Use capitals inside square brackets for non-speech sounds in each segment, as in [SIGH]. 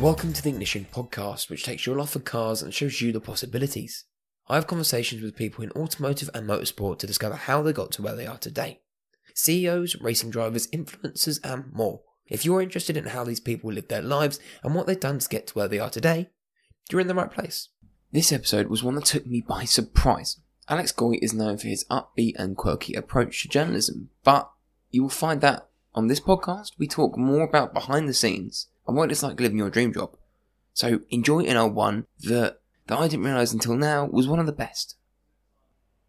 Welcome to the Ignition podcast, which takes your love for cars and shows you the possibilities. I have conversations with people in automotive and motorsport to discover how they got to where they are today. CEOs, racing drivers, influencers, and more. If you're interested in how these people live their lives and what they've done to get to where they are today, you're in the right place. This episode was one that took me by surprise. Alex Goy is known for his upbeat and quirky approach to journalism, but you will find that on this podcast we talk more about behind the scenes and what it's like living your dream job. So enjoy an old one that that I didn't realise until now was one of the best.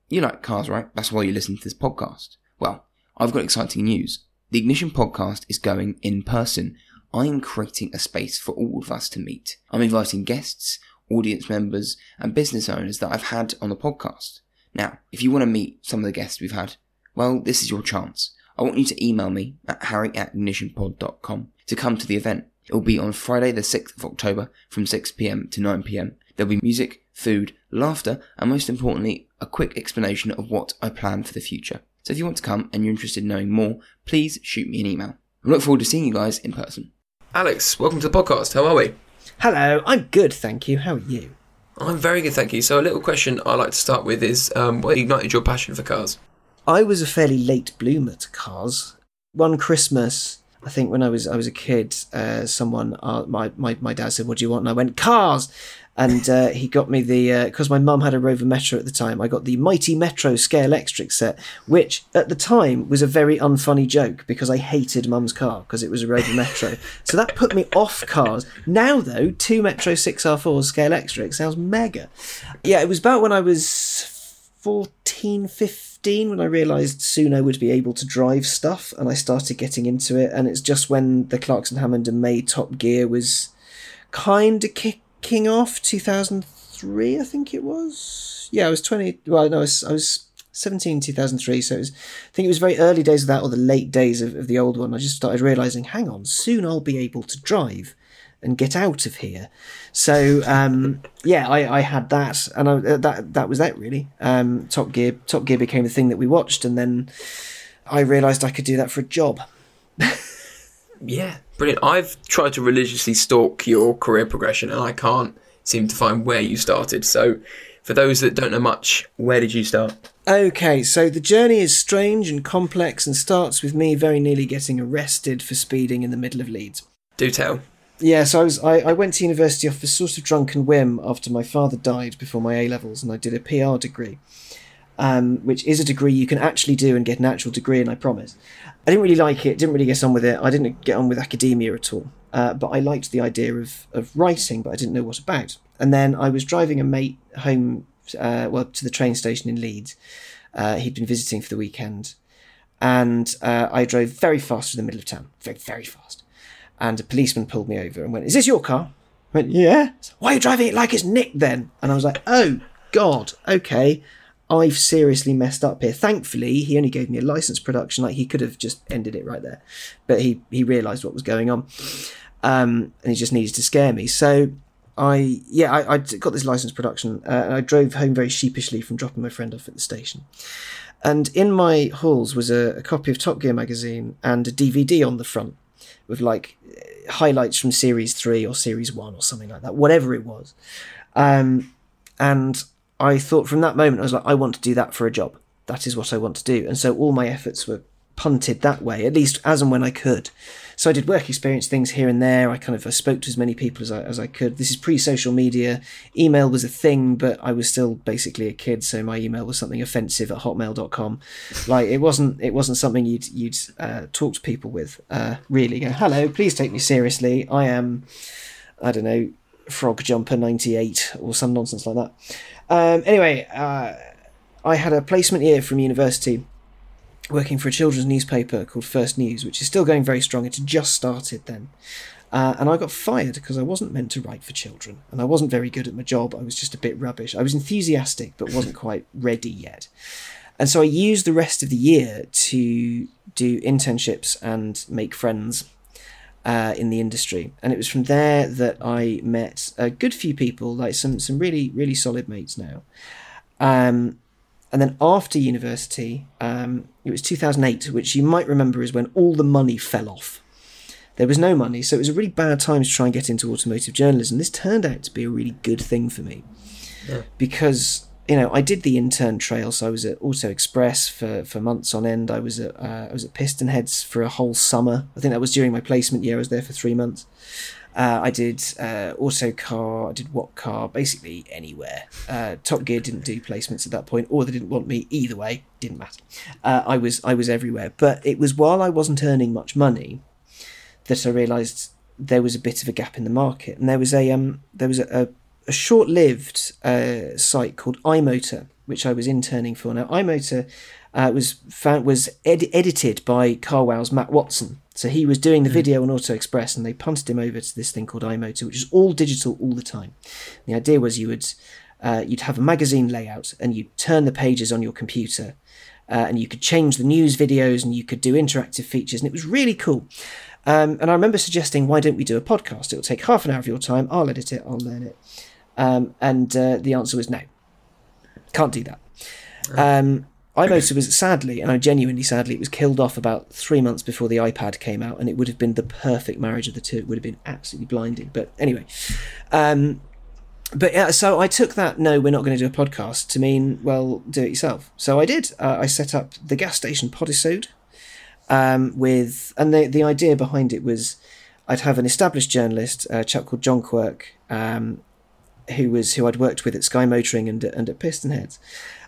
You like cars, right? That's why you listen to this podcast. Well, I've got exciting news. The Ignition podcast is going in person. I am creating a space for all of us to meet. I'm inviting guests, audience members, and business owners that I've had on the podcast. Now, if you want to meet some of the guests we've had, well, this is your chance. I want you to email me at harry at ignitionpod.com to come to the event. It will be on Friday, the 6th of October from 6pm to 9pm. There'll be music, food, laughter, and most importantly, a quick explanation of what I plan for the future. So if you want to come and you're interested in knowing more, please shoot me an email. I look forward to seeing you guys in person. Alex, welcome to the podcast. How are we? Hello, I'm good, thank you. How are you? I'm very good, thank you. So, a little question I like to start with is um, what ignited your passion for cars? I was a fairly late bloomer to cars. One Christmas, I think when I was I was a kid, uh, someone uh, my, my my dad said, "What do you want?" And I went cars, and uh, he got me the because uh, my mum had a Rover Metro at the time. I got the Mighty Metro Scale Scalextric set, which at the time was a very unfunny joke because I hated mum's car because it was a Rover Metro. So that put me off cars. Now though, two Metro 6R4s Scalextric sounds mega. Yeah, it was about when I was 14, 15 when I realised soon I would be able to drive stuff and I started getting into it. And it's just when the Clarkson Hammond and May Top Gear was kind of kicking off 2003 i think it was yeah i was 20 well no i was, I was 17 2003 so was, i think it was very early days of that or the late days of, of the old one i just started realizing hang on soon i'll be able to drive and get out of here so um, yeah I, I had that and I, uh, that that was that really um, top gear top gear became the thing that we watched and then i realized i could do that for a job Yeah, brilliant. I've tried to religiously stalk your career progression and I can't seem to find where you started. So, for those that don't know much, where did you start? Okay, so the journey is strange and complex and starts with me very nearly getting arrested for speeding in the middle of Leeds. Do tell. Yeah, so I, was, I, I went to university off a sort of drunken whim after my father died before my A levels, and I did a PR degree um, which is a degree you can actually do and get an actual degree and I promise. I didn't really like it, didn't really get on with it. I didn't get on with academia at all. Uh, but I liked the idea of, of writing, but I didn't know what about. And then I was driving a mate home, uh, well, to the train station in Leeds. Uh, he'd been visiting for the weekend. And uh, I drove very fast through the middle of town, very, very fast. And a policeman pulled me over and went, Is this your car? I went, Yeah. Why are you driving it like it's nicked then? And I was like, Oh, God, okay. I've seriously messed up here. Thankfully, he only gave me a license production. Like he could have just ended it right there, but he he realised what was going on, um, and he just needed to scare me. So I yeah I, I got this license production, uh, and I drove home very sheepishly from dropping my friend off at the station. And in my halls was a, a copy of Top Gear magazine and a DVD on the front with like highlights from series three or series one or something like that, whatever it was. Um, and I thought from that moment, I was like, I want to do that for a job. That is what I want to do. And so all my efforts were punted that way, at least as and when I could. So I did work experience things here and there. I kind of I spoke to as many people as I, as I could. This is pre social media. Email was a thing, but I was still basically a kid, so my email was something offensive at hotmail.com. Like it wasn't it wasn't something you'd you'd uh, talk to people with. Uh, really go, hello, please take me seriously. I am, I don't know, Frog Jumper ninety eight or some nonsense like that. Um, anyway, uh, I had a placement year from university working for a children's newspaper called First News, which is still going very strong. It had just started then. Uh, and I got fired because I wasn't meant to write for children. And I wasn't very good at my job. I was just a bit rubbish. I was enthusiastic, but wasn't [LAUGHS] [LAUGHS] quite ready yet. And so I used the rest of the year to do internships and make friends uh, in the industry. And it was from there that I met a good few people, like some some really really solid mates now. Um, and then after university, um, it was 2008, which you might remember is when all the money fell off There was no money, so it was a really bad time to try and get into automotive journalism. This turned out to be a really good thing for me Yeah. because you know I did the intern trail. So I was at Auto Express for, for months on end. I was at uh, I was at PistonHeads for a whole summer. I think that was during my placement year. I was there for three months. Uh, I did uh, Autocar, I did what car, basically anywhere. Uh, Top Gear didn't do placements at that point, or they didn't want me. Either way, didn't matter. Uh, I was I was everywhere, but it was while I wasn't earning much money that I realised there was a bit of a gap in the market, and there was a um there was a, a, a short-lived uh, site called iMotor, which I was interning for. Now iMotor uh, was found was ed- edited by CarWow's Matt Watson. So he was doing the video on Auto Express, and they punted him over to this thing called iMotor, which is all digital all the time. The idea was you would uh, you'd have a magazine layout, and you'd turn the pages on your computer, uh, and you could change the news videos, and you could do interactive features, and it was really cool. Um, and I remember suggesting, why don't we do a podcast? It'll take half an hour of your time. I'll edit it. I'll learn it. Um, and uh, the answer was no. Can't do that. Um, iMotor was sadly, and I genuinely sadly, it was killed off about three months before the iPad came out, and it would have been the perfect marriage of the two. It would have been absolutely blinding. But anyway, um, but yeah, so I took that no, we're not going to do a podcast to mean well, do it yourself. So I did. Uh, I set up the gas station podisode um, with, and the the idea behind it was, I'd have an established journalist, a chap called John Quirk, um, who was who I'd worked with at Sky Motoring and and at PistonHeads.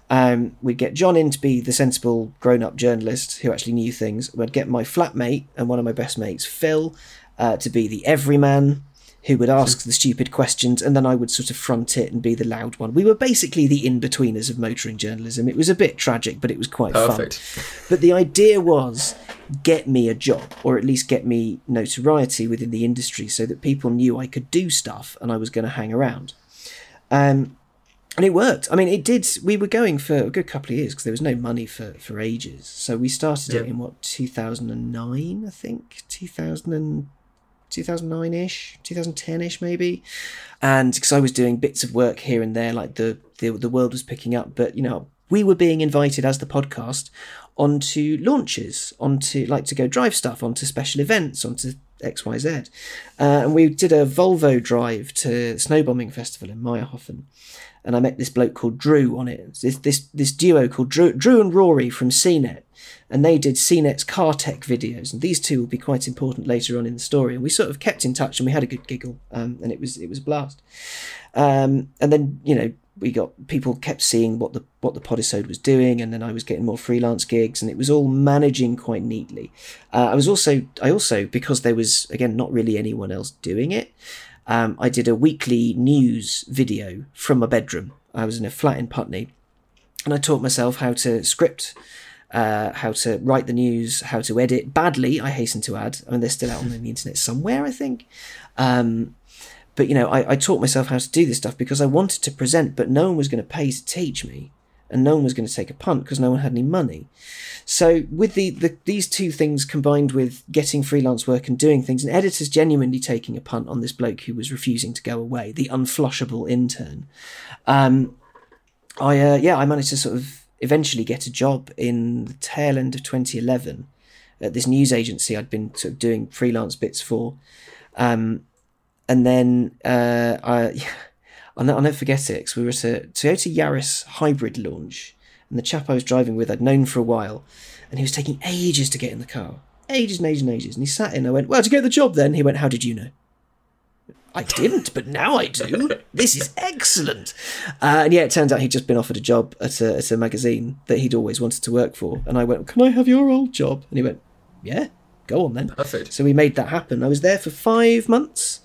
Um, we'd get John in to be the sensible grown up journalist who actually knew things. We'd get my flatmate and one of my best mates, Phil, uh, to be the everyman who would ask the stupid questions, and then I would sort of front it and be the loud one. We were basically the Inbetweeners of motoring journalism. It was a bit tragic, but it was quite Perfect. fun. But the idea was get me a job, or at least get me notoriety within the industry so that people knew I could do stuff and I was going to hang around. Um, and it worked. I mean, it did. We were going for a good couple of years because there was no money for, for ages. So we started it in what 2009, I think 2000 and 2009 ish, 2010 ish maybe. And because I was doing bits of work here and there, like the, the the world was picking up, but you know we were being invited as the podcast onto launches, onto like to go drive stuff, onto special events, onto X Y Z, uh, and we did a Volvo drive to Snowbombing Festival in Mayrhofen and I met this bloke called Drew on it. This this this duo called Drew Drew and Rory from CNET, and they did CNET's car tech videos. And these two will be quite important later on in the story. And we sort of kept in touch, and we had a good giggle, um, and it was it was a blast. Um, and then you know we got people kept seeing what the what the podisode was doing, and then I was getting more freelance gigs, and it was all managing quite neatly. Uh, I was also I also because there was again not really anyone else doing it. Um, I did a weekly news video from my bedroom. I was in a flat in Putney, and I taught myself how to script, uh, how to write the news, how to edit badly. I hasten to add. I mean, they're still out on the internet somewhere, I think. Um, but you know, I, I taught myself how to do this stuff because I wanted to present, but no one was going to pay to teach me, and no one was going to take a punt because no one had any money. So with the, the these two things combined with getting freelance work and doing things, and editors genuinely taking a punt on this bloke who was refusing to go away, the unflushable intern. Um, I uh, yeah, I managed to sort of eventually get a job in the tail end of 2011 at this news agency I'd been sort of doing freelance bits for, um, and then uh, I. [LAUGHS] I'll, never forget it because we were at a Toyota Yaris hybrid launch, and the chap I was driving with I'd known for a while, and he was taking ages to get in the car, ages and ages and ages. And he sat in. I went, "Well, to get the job, then." He went, "How did you know?" I didn't, but now I do. This is excellent. Uh, and yeah, it turns out he'd just been offered a job at a, at a magazine that he'd always wanted to work for. And I went, Can I have your old job? And he went, Yeah, go on then. Perfect. So we made that happen. I was there for five months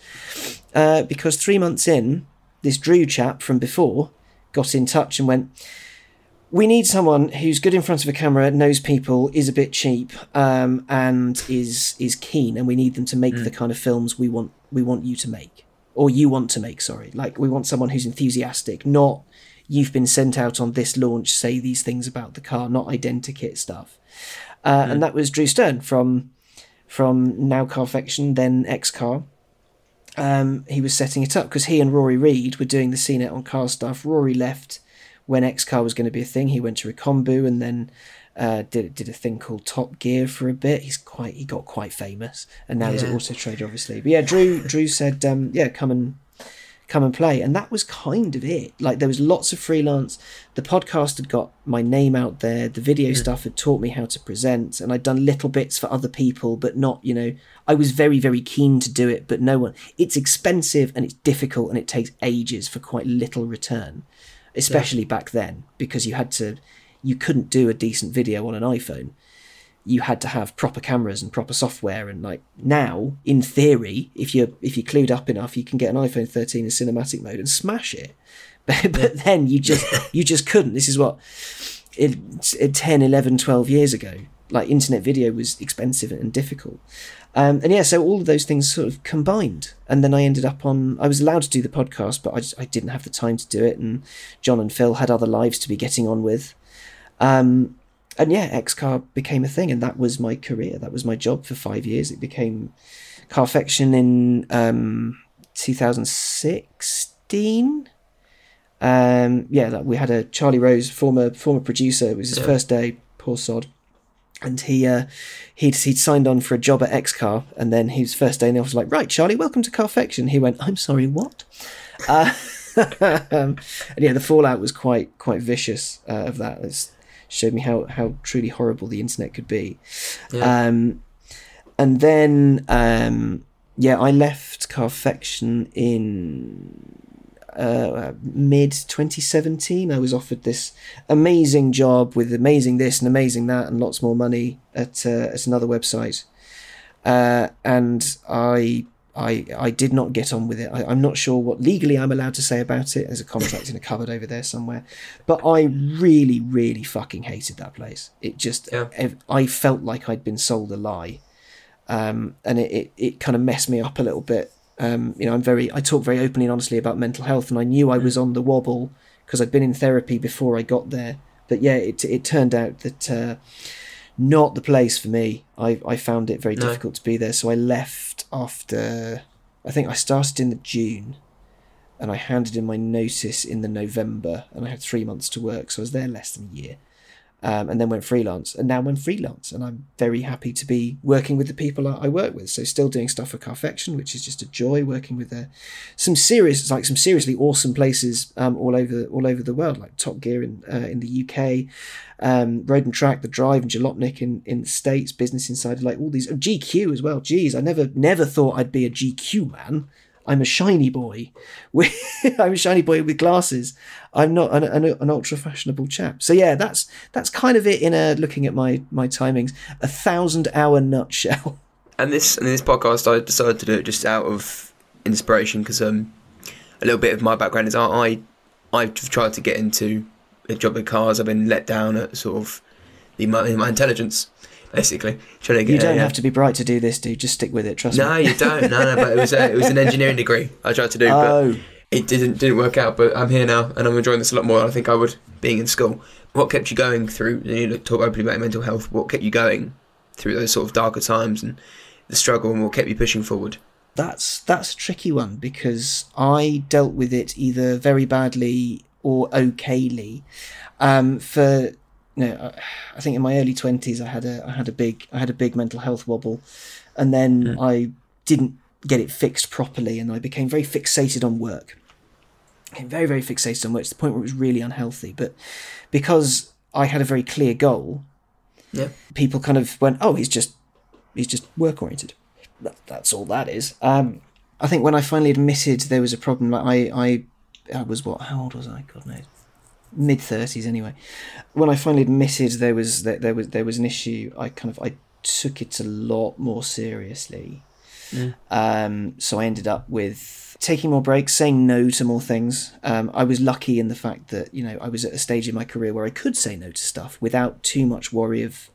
uh, because three months in, this Drew chap from before got in touch and went, we need someone who's good in front of a camera, knows people, is a bit cheap, um, and is is keen, and we need them to make the kind of films we want we want you to make, or you want to make. Sorry, like we want someone who's enthusiastic, not you've been sent out on this launch, say these things about the car, not identikit stuff. Uh, And that was Drew Stern from from now Car Carfection, then XCar. Um, he was setting it up because he and Rory Reid were doing the CNET on car stuff. Rory left when XCar was going to be a thing. He went to Recombu and then Uh, did did a thing called Top Gear for a bit. He's quite he got quite famous, and now he's Yeah. an Auto Trader, obviously. But yeah, Drew Drew said, um, yeah, come and come and play, and that was kind of it. Like there was lots of freelance. The podcast had got my name out there. The video hmm. stuff had taught me how to present, and I'd done little bits for other people, but not you know. I was very very keen to do it, but no one. It's expensive and it's difficult, and it takes ages for quite little return especially back then because you had to you couldn't do a decent video on an iphone you had to have proper cameras and proper software and like now in theory if you're if you're clued up enough you can get an iphone 13 in cinematic mode and smash it. [LAUGHS] But, but then you just you just couldn't. This is what it, it 10 11 12 years ago like internet video was expensive and difficult. Um, and yeah so all of those things sort of combined. And then i ended up on i was allowed to do the podcast but i, just, I didn't have the time to do it and john and phil had other lives to be getting on with. Um, and yeah xcar became a thing and that was my career that was my job for five years it became carfection in um, 2016 um, yeah, like we had a Charlie Rose, former former producer. It was his Yeah. first day, poor sod, and he uh, he'd he'd signed on for a job at XCar, and then his first day, and I was like, "Right, Charlie, welcome to Carfection." He went, "I'm sorry, what?" Uh, [LAUGHS] um, and yeah, the fallout was quite quite vicious uh, of that. It showed me how how truly horrible the internet could be. Yeah. Um, and then um, yeah, I left Carfection in uh, mid 2017 i was offered this amazing job with amazing this and amazing that and lots more money at, uh, at another website uh, and I, I i did not get on with it. I, i'm not sure what legally i'm allowed to say about it there's a contract in a cupboard over there somewhere. But i really really fucking hated that place. It just Yeah. ev- i felt like i'd been sold a lie. Um, and it, it, it kind of messed me up a little bit. Um, you know, I'm very, I talk very openly and honestly about mental health, and I knew I was on the wobble because I'd been in therapy before I got there. But yeah, it it turned out that uh, not the place for me. I I found it very No. difficult to be there, so I left after. I think I started in the June, and I handed in my notice in the November, and I had three months to work, so I was there less than a year. Um, and then went freelance, and now I'm freelance, and I'm very happy to be working with the people I, work with. So still doing stuff for Carfection, which is just a joy. Working with uh, some serious, like some seriously awesome places um, all over all over the world, like Top Gear in uh, in the UK, um, Road and Track, The Drive, and Jalopnik in in the States, Business Insider, like all these oh, GQ as well. Geez, I never never thought I'd be a GQ man. I'm a shiny boy. [LAUGHS] I'm a shiny boy with glasses. I'm not an, an, an ultra fashionable chap. So yeah, that's that's kind of it in a looking at my my timings. A thousand hour nutshell. [LAUGHS] and this and this podcast, I decided to do it just out of inspiration because um, a little bit of my background is I, I I've tried to get into a job with cars. I've been let down at sort of the my, my intelligence, basically trying to get. You don't a, have to be bright to do this, dude. Just stick with it. Trust No, me. No, you don't. No, no. But it was a, it was an engineering degree I tried to do, but Oh, it didn't didn't work out. But I'm here now, and I'm enjoying this a lot more than I think I would being in school. What kept you going through? You know, talk openly about mental health. What kept you going through those sort of darker times and the struggle, and what kept you pushing forward? that's that's a tricky one because I dealt with it either very badly or okayly. Um, for you know, I- I think in my early twenties, I had a I had a big I had a big mental health wobble, and then I didn't get it fixed properly, and I became very fixated on work. Became very very fixated on work to the point where it was really unhealthy. But because I had a very clear goal, Yeah. people kind of went, "Oh, he's just he's just work oriented." That, that's all that is. Um, I think when I finally admitted there was a problem, like I, I, I was what? How old was I? God knows, mid thirties anyway. When I finally admitted there was that there was there was an issue, I kind of I took it a lot more seriously. Um, so I ended up with taking more breaks, saying no to more things. Um, I was lucky in the fact that you know I was at a stage in my career where I could say no to stuff without too much worry of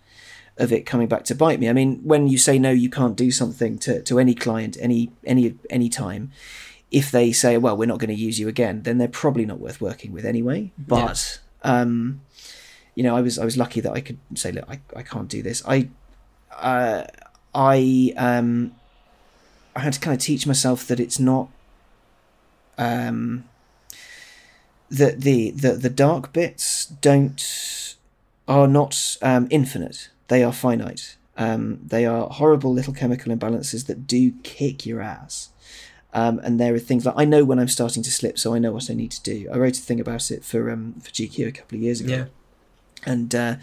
of it coming back to bite me. I mean, when you say no, you can't do something to, to any client any any any time. If they say, "Well, we're not going to use you again," then they're probably not worth working with anyway. But um, you know, I was I was lucky that I could say, "Look, I, I can't do this." I uh, I um, I had to kind of teach myself that it's not um, that the, the the dark bits don't are not um, infinite; they are finite. Um, they are horrible little chemical imbalances that do kick your ass. Um, and there are things like I know when I'm starting to slip, so I know what I need to do. I wrote a thing about it for um, for GQ a couple of years ago, Yeah. and uh,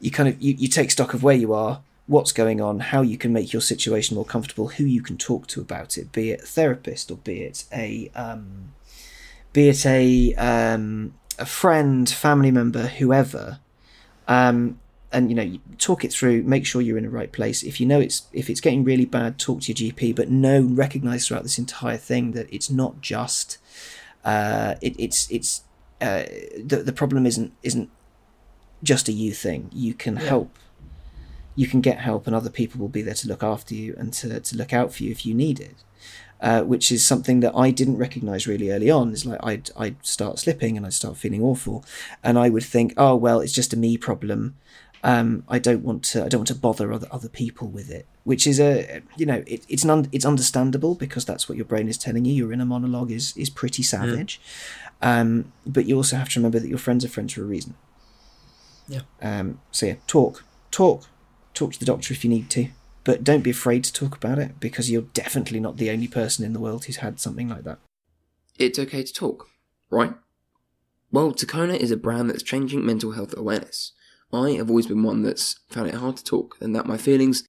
you kind of you, you take stock of where you are, what's going on, how you can make your situation more comfortable, who you can talk to about it, be it a therapist or be it a um, be it a um, a friend, family member, whoever. Um, and you know, talk it through. Make sure you're in the right place. If you know it's if it's getting really bad, talk to your GP. But know, recognize throughout this entire thing that it's not just. Uh, it, it's it's uh, the the problem isn't isn't just a you thing. You can help. You can get help, and other people will be there to look after you and to to look out for you if you need it. Uh, which is something that I didn't recognize really early on. Is like I'd I'd start slipping and I'd start feeling awful, and I would think, oh well, it's just a me problem. Um, I don't want to I don't want to bother other other people with it, which is a you know it, it's an un, it's understandable because that's what your brain is telling you. Your inner monologue is is pretty savage, um, but you also have to remember that your friends are friends for a reason. Yeah. Um, so yeah, talk, talk, talk to the doctor if you need to, but don't be afraid to talk about it because you're definitely not the only person in the world who's had something like that. It's okay to talk, right? Well, Takona is a brand that's changing mental health awareness. I have always been one that's found it hard to talk, and that my feelings,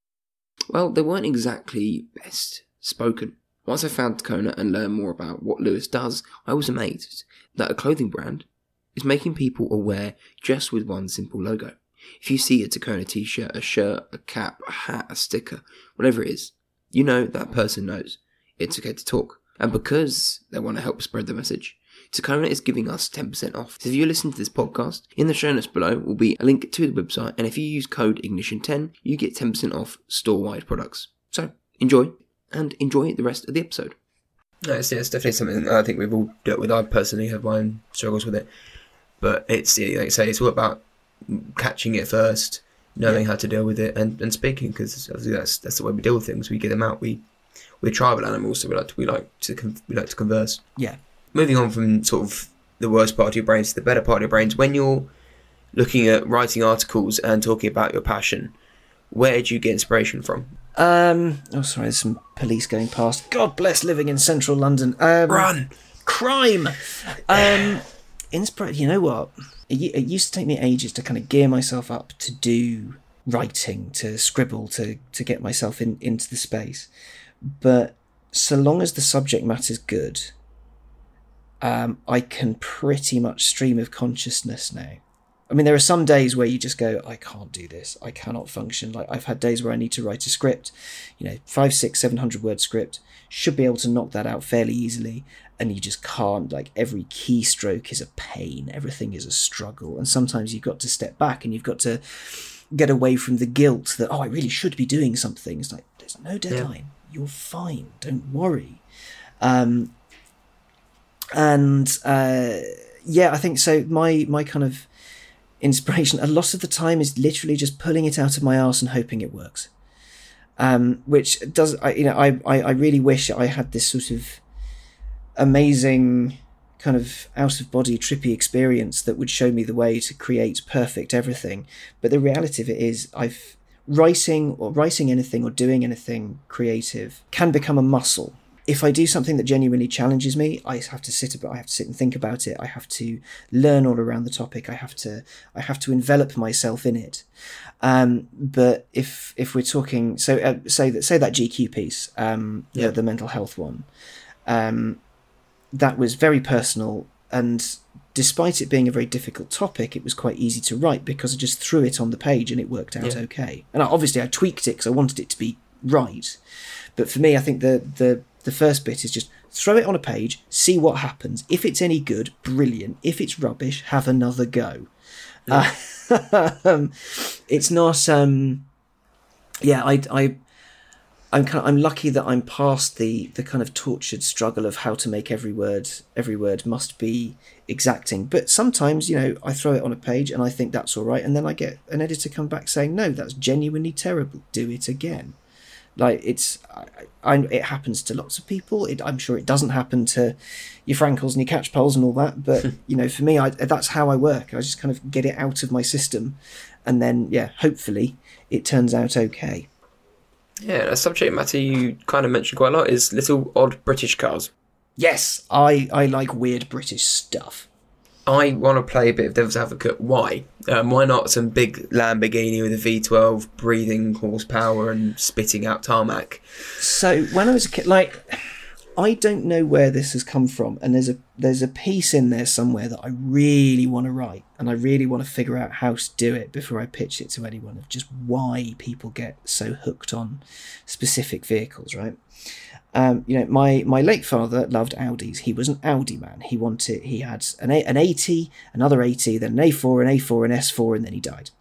well, they weren't exactly best spoken. Once I found Takona and learned more about what Lewis does, I was amazed that a clothing brand is making people aware just with one simple logo. If you see a Takona t-shirt, a shirt, a cap, a hat, a sticker, whatever it is, you know that person knows it's okay to talk. And because they want to help spread the message, Takona is giving us 10% off. So if you're listening to this podcast, in the show notes below will be a link to the website, and if you use code Ignition10, you get 10% off store-wide products. So enjoy, and enjoy the rest of the episode. No, it's, it's definitely something that I think we've all dealt with. I personally have my own struggles with it, but it's like I say, it's all about catching it first, knowing how to deal with it, and, and speaking because obviously that's that's the way we deal with things. We get them out. We we're tribal animals, so we like to, we like to we like to converse. Yeah. Moving on from sort of the worst part of your brains to the better part of your brains, when you're looking at writing articles and talking about your passion, where do you get inspiration from? Um. Oh, sorry. There's some police going past. God bless living in central London. Um, Run. crime. Um, inspira- You know what? It, it used to take me ages to kind of gear myself up to do writing, to scribble, to to get myself in into the space. But so long as the subject matter's good, um, I can pretty much stream of consciousness now. I mean, there are some days where you just go, I can't do this. I cannot function. Like I've had days where I need to write a script, you know, five, six, seven hundred word script. Should be able to knock that out fairly easily, and you just can't. Like every keystroke is a pain. Everything is a struggle, and sometimes you've got to step back and you've got to get away from the guilt that oh, I really should be doing something. It's like there's no deadline. You're fine. Don't worry. Um, and uh, yeah, I think so. My my kind of inspiration a lot of the time is literally just pulling it out of my arse and hoping it works. Um, which does I you know I, I I really wish I had this sort of amazing kind of out of body trippy experience that would show me the way to create perfect everything. But the reality of it is I've writing or writing anything or doing anything creative can become a muscle if I do something that genuinely challenges me, I have to sit about. I have to sit and think about it. I have to learn all around the topic. I have to. I have to envelop myself in it. Um, but if if we're talking, so uh, say that say that GQ piece, um, Yeah. the, the mental health one, um, that was very personal, and despite it being a very difficult topic, it was quite easy to write because I just threw it on the page and it worked out Yeah. okay. And I, obviously, I tweaked it because I wanted it to be right. But for me, I think the the the first bit is just throw it on a page, see what happens. If it's any good, brilliant. If it's rubbish, have another go. Uh, [LAUGHS] um, it's not. Um, yeah, I, I, I'm kind. Of, I'm lucky that I'm past the the kind of tortured struggle of how to make every word every word must be exacting. But sometimes, you know, I throw it on a page and I think that's all right, and then I get an editor come back saying, "No, that's genuinely terrible. Do it again." Like it's, I, I, it happens to lots of people. It, I'm sure it doesn't happen to your Frankels and your Catchpoles and all that. But [LAUGHS] you know, for me, I, that's how I work. I just kind of get it out of my system, and then yeah, hopefully it turns out okay. Yeah, a subject matter you kind of mentioned quite a lot is little odd British cars. Yes, I I like weird British stuff. I want to play a bit of devil's advocate. Why? Um, why not some big Lamborghini with a V12 breathing horsepower and spitting out tarmac? So when I was a kid, like I don't know where this has come from, and there's a there's a piece in there somewhere that I really want to write, and I really want to figure out how to do it before I pitch it to anyone of just why people get so hooked on specific vehicles, right? Um, you know, my my late father loved Audis. He was an Audi man. He wanted he had an a, an 80, another 80, then an A4, an A4, an S4, and then he died.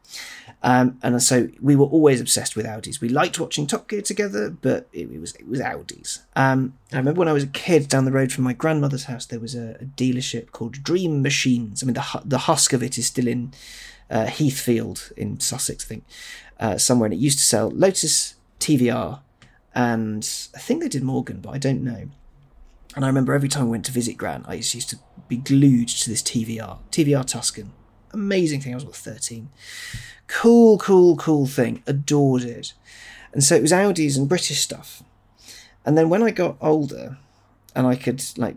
Um, and so we were always obsessed with Audis. We liked watching Top Gear together, but it, it was it was Audis. Um, I remember when I was a kid, down the road from my grandmother's house, there was a, a dealership called Dream Machines. I mean, the the husk of it is still in uh, Heathfield in Sussex, I think, uh, somewhere. And it used to sell Lotus TVR, and I think they did Morgan, but I don't know. And I remember every time I went to visit Gran, I used to be glued to this TVR, TVR Tuscan. Amazing thing. I was about thirteen cool, cool, cool thing. Adored it. And so it was Audis and British stuff. And then when I got older and I could like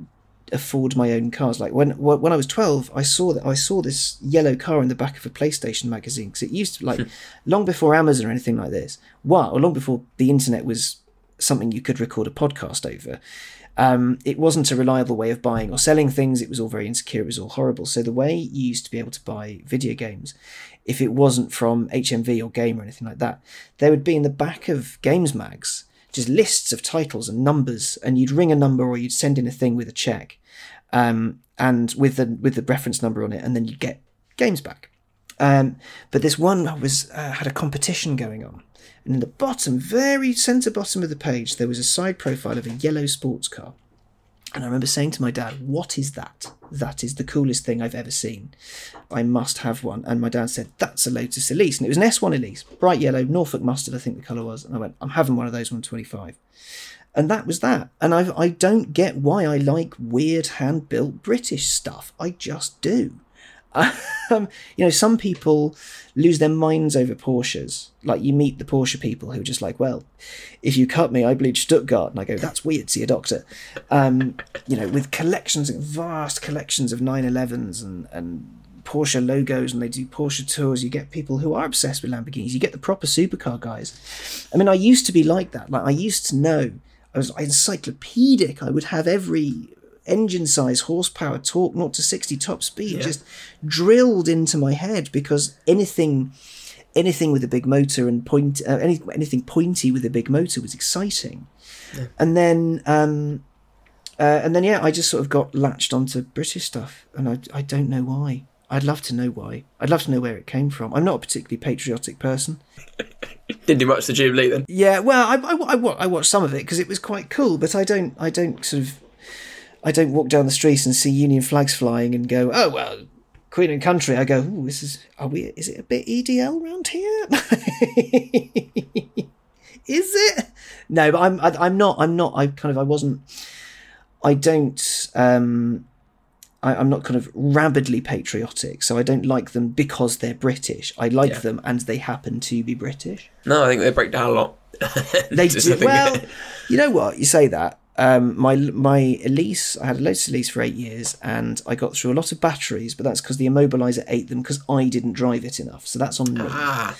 afford my own cars, like when when I was twelve, I saw that I saw this yellow car in the back of a PlayStation magazine because it used to like hmm. long before Amazon or anything like this. Wow, or long before the internet was something you could record a podcast over. Um, it wasn't a reliable way of buying or selling things. It was all very insecure. It was all horrible. So the way you used to be able to buy video games, if it wasn't from HMV or Game or anything like that, there would be in the back of games mags just lists of titles and numbers, and you'd ring a number or you'd send in a thing with a check, um, and with the with the reference number on it, and then you'd get games back. Um, but this one was uh, had a competition going on, and in the bottom, very centre bottom of the page, there was a side profile of a yellow sports car. And I remember saying to my dad, What is that? That is the coolest thing I've ever seen. I must have one. And my dad said, That's a Lotus Elise. And it was an S1 Elise, bright yellow, Norfolk mustard, I think the colour was. And I went, I'm having one of those 125. And that was that. And I, I don't get why I like weird hand built British stuff. I just do. [LAUGHS] Um, you know, some people lose their minds over Porsches. Like you meet the Porsche people who are just like, well, if you cut me, I bleed Stuttgart. And I go, that's weird, see a doctor. Um, you know, with collections, vast collections of 911s and, and Porsche logos and they do Porsche tours. You get people who are obsessed with Lamborghinis. You get the proper supercar guys. I mean, I used to be like that. Like I used to know. I was encyclopedic. I would have every engine size, horsepower, torque, 0 to 60 top speed, yeah. just drilled into my head because anything anything with a big motor and point uh, any, anything pointy with a big motor was exciting. Yeah. And then um, uh, and then yeah, I just sort of got latched onto British stuff, and I I don't know why. I'd love to know why. I'd love to know where it came from. I'm not a particularly patriotic person. [LAUGHS] Didn't do much to Jubilee then. Yeah, well, I, I, I, I watched some of it because it was quite cool, but I don't I don't sort of I don't walk down the street and see Union flags flying and go, oh well, Queen and Country. I go, oh, this is are we? Is it a bit EDL around here? [LAUGHS] is it? No, but I'm I, am i am not. I'm not. I kind of I wasn't. I don't. um I, am not kind of rabidly patriotic, so I don't like them because they're British. I like yeah. them and they happen to be British. No, I think they break down a lot. [LAUGHS] they do. Well, you know what? You say that um, my my Elise, I had a Lotus Elise for eight years, and I got through a lot of batteries, but that's because the immobilizer ate them because I didn't drive it enough. So that's on me. Ah.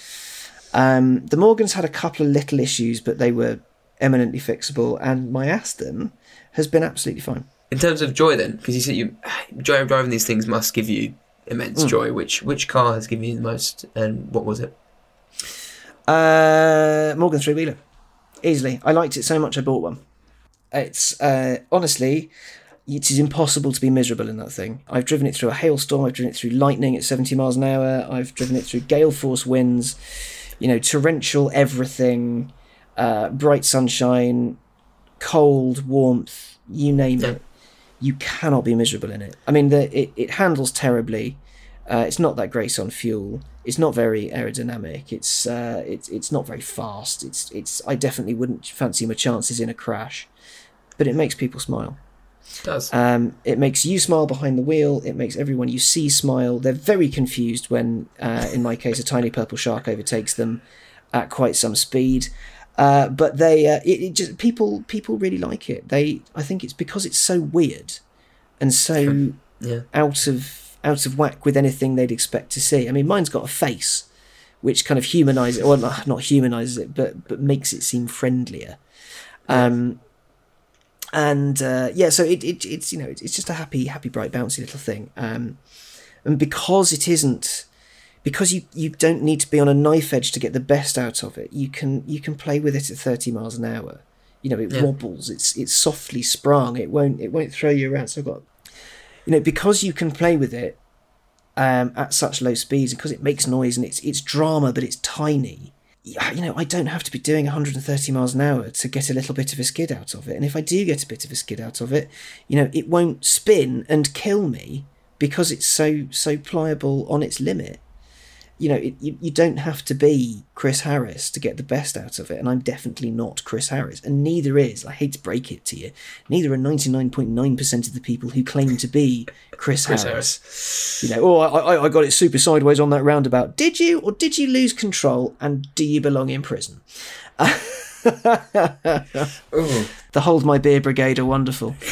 Um, the Morgans had a couple of little issues, but they were eminently fixable, and my Aston has been absolutely fine. In terms of joy, then, because you said you joy of driving these things must give you immense mm. joy. Which which car has given you the most, and what was it? Uh, Morgan three wheeler, easily. I liked it so much, I bought one. It's uh, honestly, it is impossible to be miserable in that thing. I've driven it through a hailstorm. I've driven it through lightning at 70 miles an hour. I've driven it through gale force winds, you know, torrential everything, uh, bright sunshine, cold, warmth, you name yeah. it. You cannot be miserable in it. I mean, the, it, it handles terribly. Uh, it's not that great on fuel. It's not very aerodynamic. It's uh, it's it's not very fast. It's it's. I definitely wouldn't fancy my chances in a crash, but it makes people smile. It does. Um, it makes you smile behind the wheel. It makes everyone you see smile. They're very confused when, uh, in my case, a tiny purple shark overtakes them at quite some speed. Uh, but they, uh, it, it just people people really like it. They, I think it's because it's so weird and so yeah. out of out of whack with anything they'd expect to see. I mean, mine's got a face, which kind of humanizes it, well, not, not humanizes it, but but makes it seem friendlier. Um, and uh, yeah, so it, it it's you know it's, it's just a happy, happy, bright, bouncy little thing. Um, and because it isn't, because you you don't need to be on a knife edge to get the best out of it. You can you can play with it at thirty miles an hour. You know, it Yeah. wobbles. It's it's softly sprung. It won't it won't throw you around. So I've got you know because you can play with it um, at such low speeds because it makes noise and it's it's drama but it's tiny you know i don't have to be doing 130 miles an hour to get a little bit of a skid out of it. And if i do get a bit of a skid out of it you know it won't spin and kill me because it's so so pliable on its limit you know it, you, you don't have to be chris harris to get the best out of it and i'm definitely not chris harris and neither is i hate to break it to you neither are 99.9% of the people who claim to be chris, Chris harris Harris. you know, oh, I, I- I got it super sideways on that roundabout. Did you, or did you lose control? And do you belong in prison? [LAUGHS] The Hold My Beer Brigade are wonderful. [LAUGHS]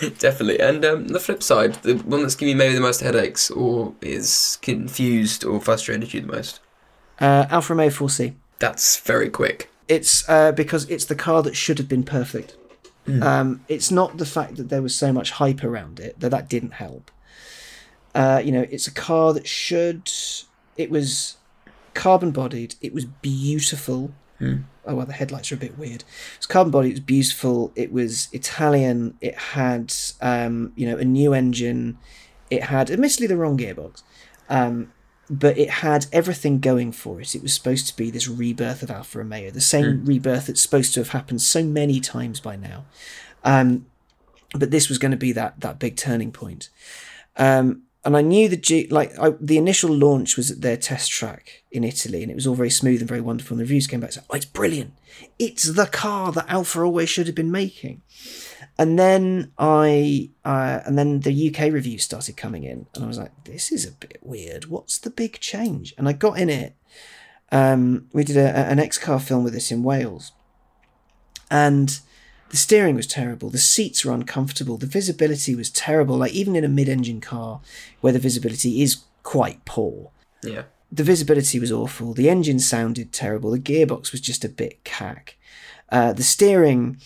[LAUGHS] definitely. And um, the flip side, the one that's giving you maybe the most headaches, or is confused or frustrated you the most. Uh, Alfa Romeo 4C. That's very quick. It's uh, because it's the car that should have been perfect. Um, it's not the fact that there was so much hype around it that that didn't help. Uh, you know, it's a car that should. It was carbon bodied. It was beautiful. Oh well, the headlights are a bit weird. It's carbon body. It was beautiful. It was Italian. It had um, you know a new engine. It had admittedly the wrong gearbox. Um, but it had everything going for it. It was supposed to be this rebirth of Alfa Romeo, the same rebirth that's supposed to have happened so many times by now. Um, but this was going to be that that big turning point. Um, and I knew the G, like I, the initial launch was at their test track in Italy, and it was all very smooth and very wonderful. And the reviews came back, so oh, it's brilliant. It's the car that Alfa always should have been making. And then I, uh, and then the UK reviews started coming in, and I was like, "This is a bit weird. What's the big change?" And I got in it. Um, we did a, an X car film with this in Wales, and the steering was terrible. The seats were uncomfortable. The visibility was terrible. Like even in a mid-engine car, where the visibility is quite poor, Yeah. the visibility was awful. The engine sounded terrible. The gearbox was just a bit cack. Uh, the steering,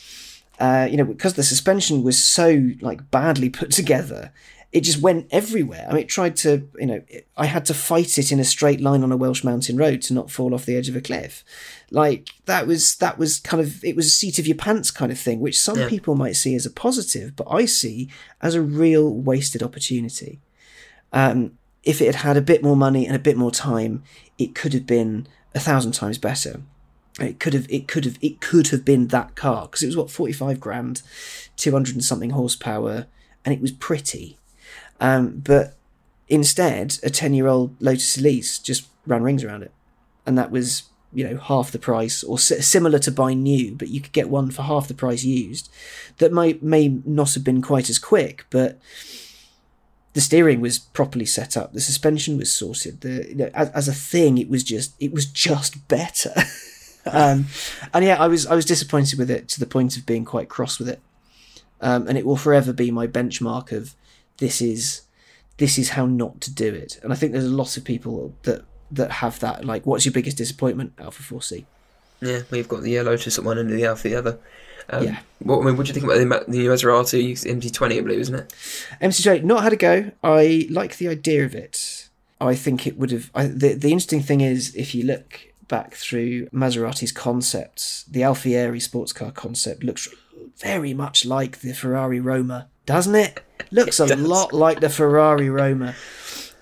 uh, you know, because the suspension was so like badly put [LAUGHS] together, it just went everywhere. I mean, it tried to, you know, it, I had to fight it in a straight line on a Welsh mountain road to not fall off the edge of a cliff. Like that was that was kind of it was a seat of your pants kind of thing, which some Yeah. people might see as a positive, but I see as a real wasted opportunity. Um, if it had had a bit more money and a bit more time, it could have been a thousand times better. It could have, it could have, it could have been that car because it was what forty five grand, two hundred and something horsepower, and it was pretty. Um, but instead, a ten year old Lotus Elise just ran rings around it, and that was you know half the price or si- similar to buy new, but you could get one for half the price used. That may may not have been quite as quick, but the steering was properly set up. The suspension was sorted. The you know, as, as a thing it was just it was just better. [LAUGHS] Um and yeah i was i was disappointed with it to the point of being quite cross with it. Um and it will forever be my benchmark of this is this is how not to do it and i think there's a lot of people that that have that like what's your biggest disappointment Alfa 4c Yeah, we've got the uh, Lotus at one end and the Alfa the other. Um, Yeah. What I mean, what do you think about the, the Maserati MT20? I believe, isn't it? MC2 not had a go. I like the idea of it. I think it would have. I, the the interesting thing is, if you look back through Maserati's concepts, the Alfieri sports car concept looks very much like the Ferrari Roma, doesn't it? Looks a does. lot like the Ferrari Roma.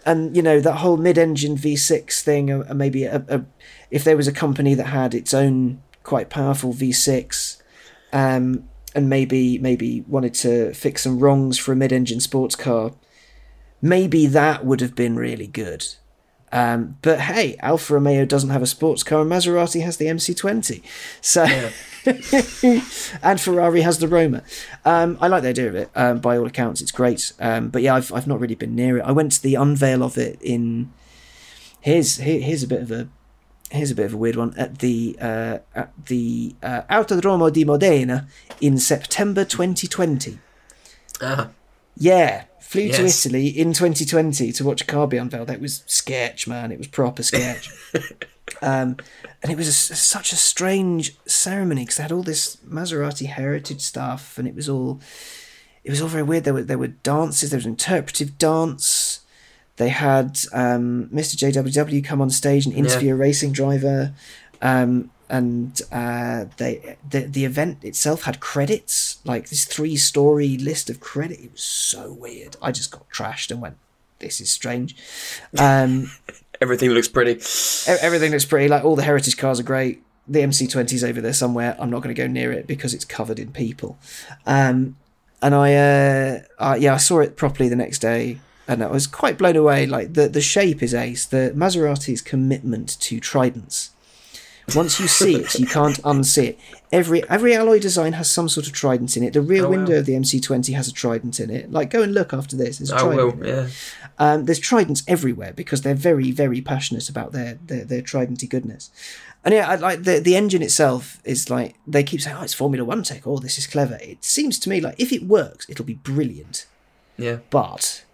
And you know that whole mid-engine V6 thing, or or maybe a, a, if there was a company that had its own quite powerful V6, um, and maybe maybe wanted to fix some wrongs for a mid-engine sports car, maybe that would have been really good. Um, but hey, Alfa Romeo doesn't have a sports car, and Maserati has the MC20. So, [LAUGHS] and Ferrari has the Roma. Um, I like the idea of it. Um, by all accounts, it's great. Um, but yeah, I've I've not really been near it. I went to the unveil of it in. Here's here, here's a bit of a here's a bit of a weird one at the uh, at the uh, Autodromo di Modena in September 2020. Ah, Yeah, flew to Italy in 2020 to watch a car be unveiled. That was sketch, man. It was proper sketch. [LAUGHS] um, and it was a such a strange ceremony because they had all this Maserati heritage stuff, and it was all it was all very weird. There were there were dances. There was interpretive dance. They had um, Mr. JWW come on stage and interview a racing driver. Um, and uh, they the the event itself had credits, like this three story list of credit. It was so weird. I just got trashed and went, "This is strange." Um, [LAUGHS] everything looks pretty. everything looks pretty. Like all the heritage cars are great. The MC20 is over there somewhere. I'm not going to go near it because it's covered in people. Um, and I, uh, uh, yeah, I saw it properly the next day, and I was quite blown away. Like the the shape is ace. The Maserati's commitment to tridents. Once you see it, you can't unsee it. Every every alloy design has some sort of trident in it. The rear Oh, wow. window of the MC20 has a trident in it. Like go and look after this. There's a I trident will. Yeah. Um, there's tridents everywhere because they're very, very passionate about their their, their tridenty goodness. And yeah, I, like the the engine itself is like they keep saying, "Oh, it's Formula One tech. Oh, this is clever." It seems to me like if it works, it'll be brilliant. Yeah. But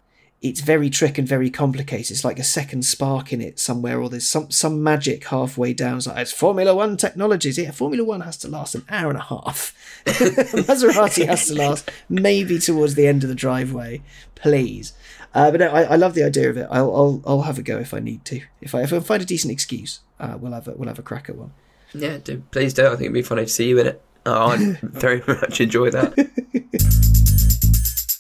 it's very trick and very complicated. It's like a second spark in it somewhere, or there's some some magic halfway down. It's like it's Formula One technologies. Yeah, Formula One has to last an hour and a half. [LAUGHS] Maserati has to last maybe towards the end of the driveway. Please. Uh, but no, I, I love the idea of it. I'll, I'll I'll have a go if I need to. If I if I find a decent excuse, uh, we'll have a we'll have a crack at one. Yeah, do, please do. I think it'd be funny to see you in it. Oh, I'd [LAUGHS] very much enjoy that. [LAUGHS]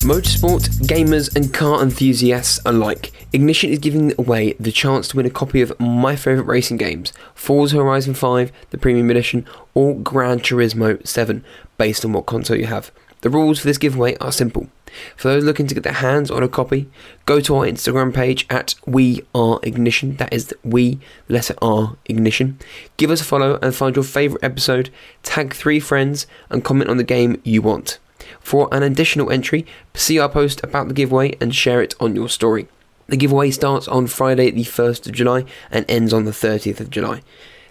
Motorsport, gamers, and car enthusiasts alike, Ignition is giving away the chance to win a copy of my favourite racing games Forza Horizon 5, the Premium Edition, or Gran Turismo 7, based on what console you have. The rules for this giveaway are simple. For those looking to get their hands on a copy, go to our Instagram page at We Are Ignition. That is We letter R Ignition. Give us a follow and find your favourite episode. Tag three friends and comment on the game you want. For an additional entry, see our post about the giveaway and share it on your story. The giveaway starts on Friday, the 1st of July, and ends on the 30th of July.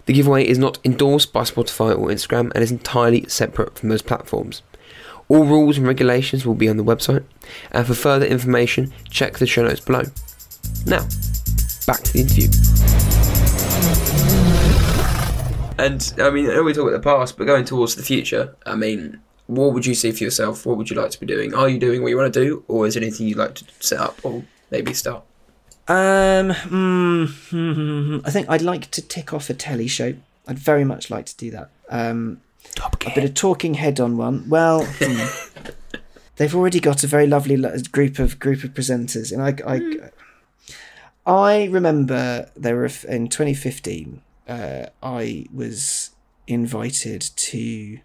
The giveaway is not endorsed by Spotify or Instagram and is entirely separate from those platforms. All rules and regulations will be on the website, and for further information, check the show notes below. Now, back to the interview. And I mean, I know we talk about the past, but going towards the future, I mean, what would you see for yourself? What would you like to be doing? Are you doing what you want to do, or is there anything you'd like to set up or maybe start? Um, mm, [LAUGHS] I think I'd like to tick off a telly show. I'd very much like to do that. Um, Top a bit of talking head on one. Well, [LAUGHS] hmm. they've already got a very lovely group of group of presenters, and I, I, I remember there were in 2015. Uh, I was invited to.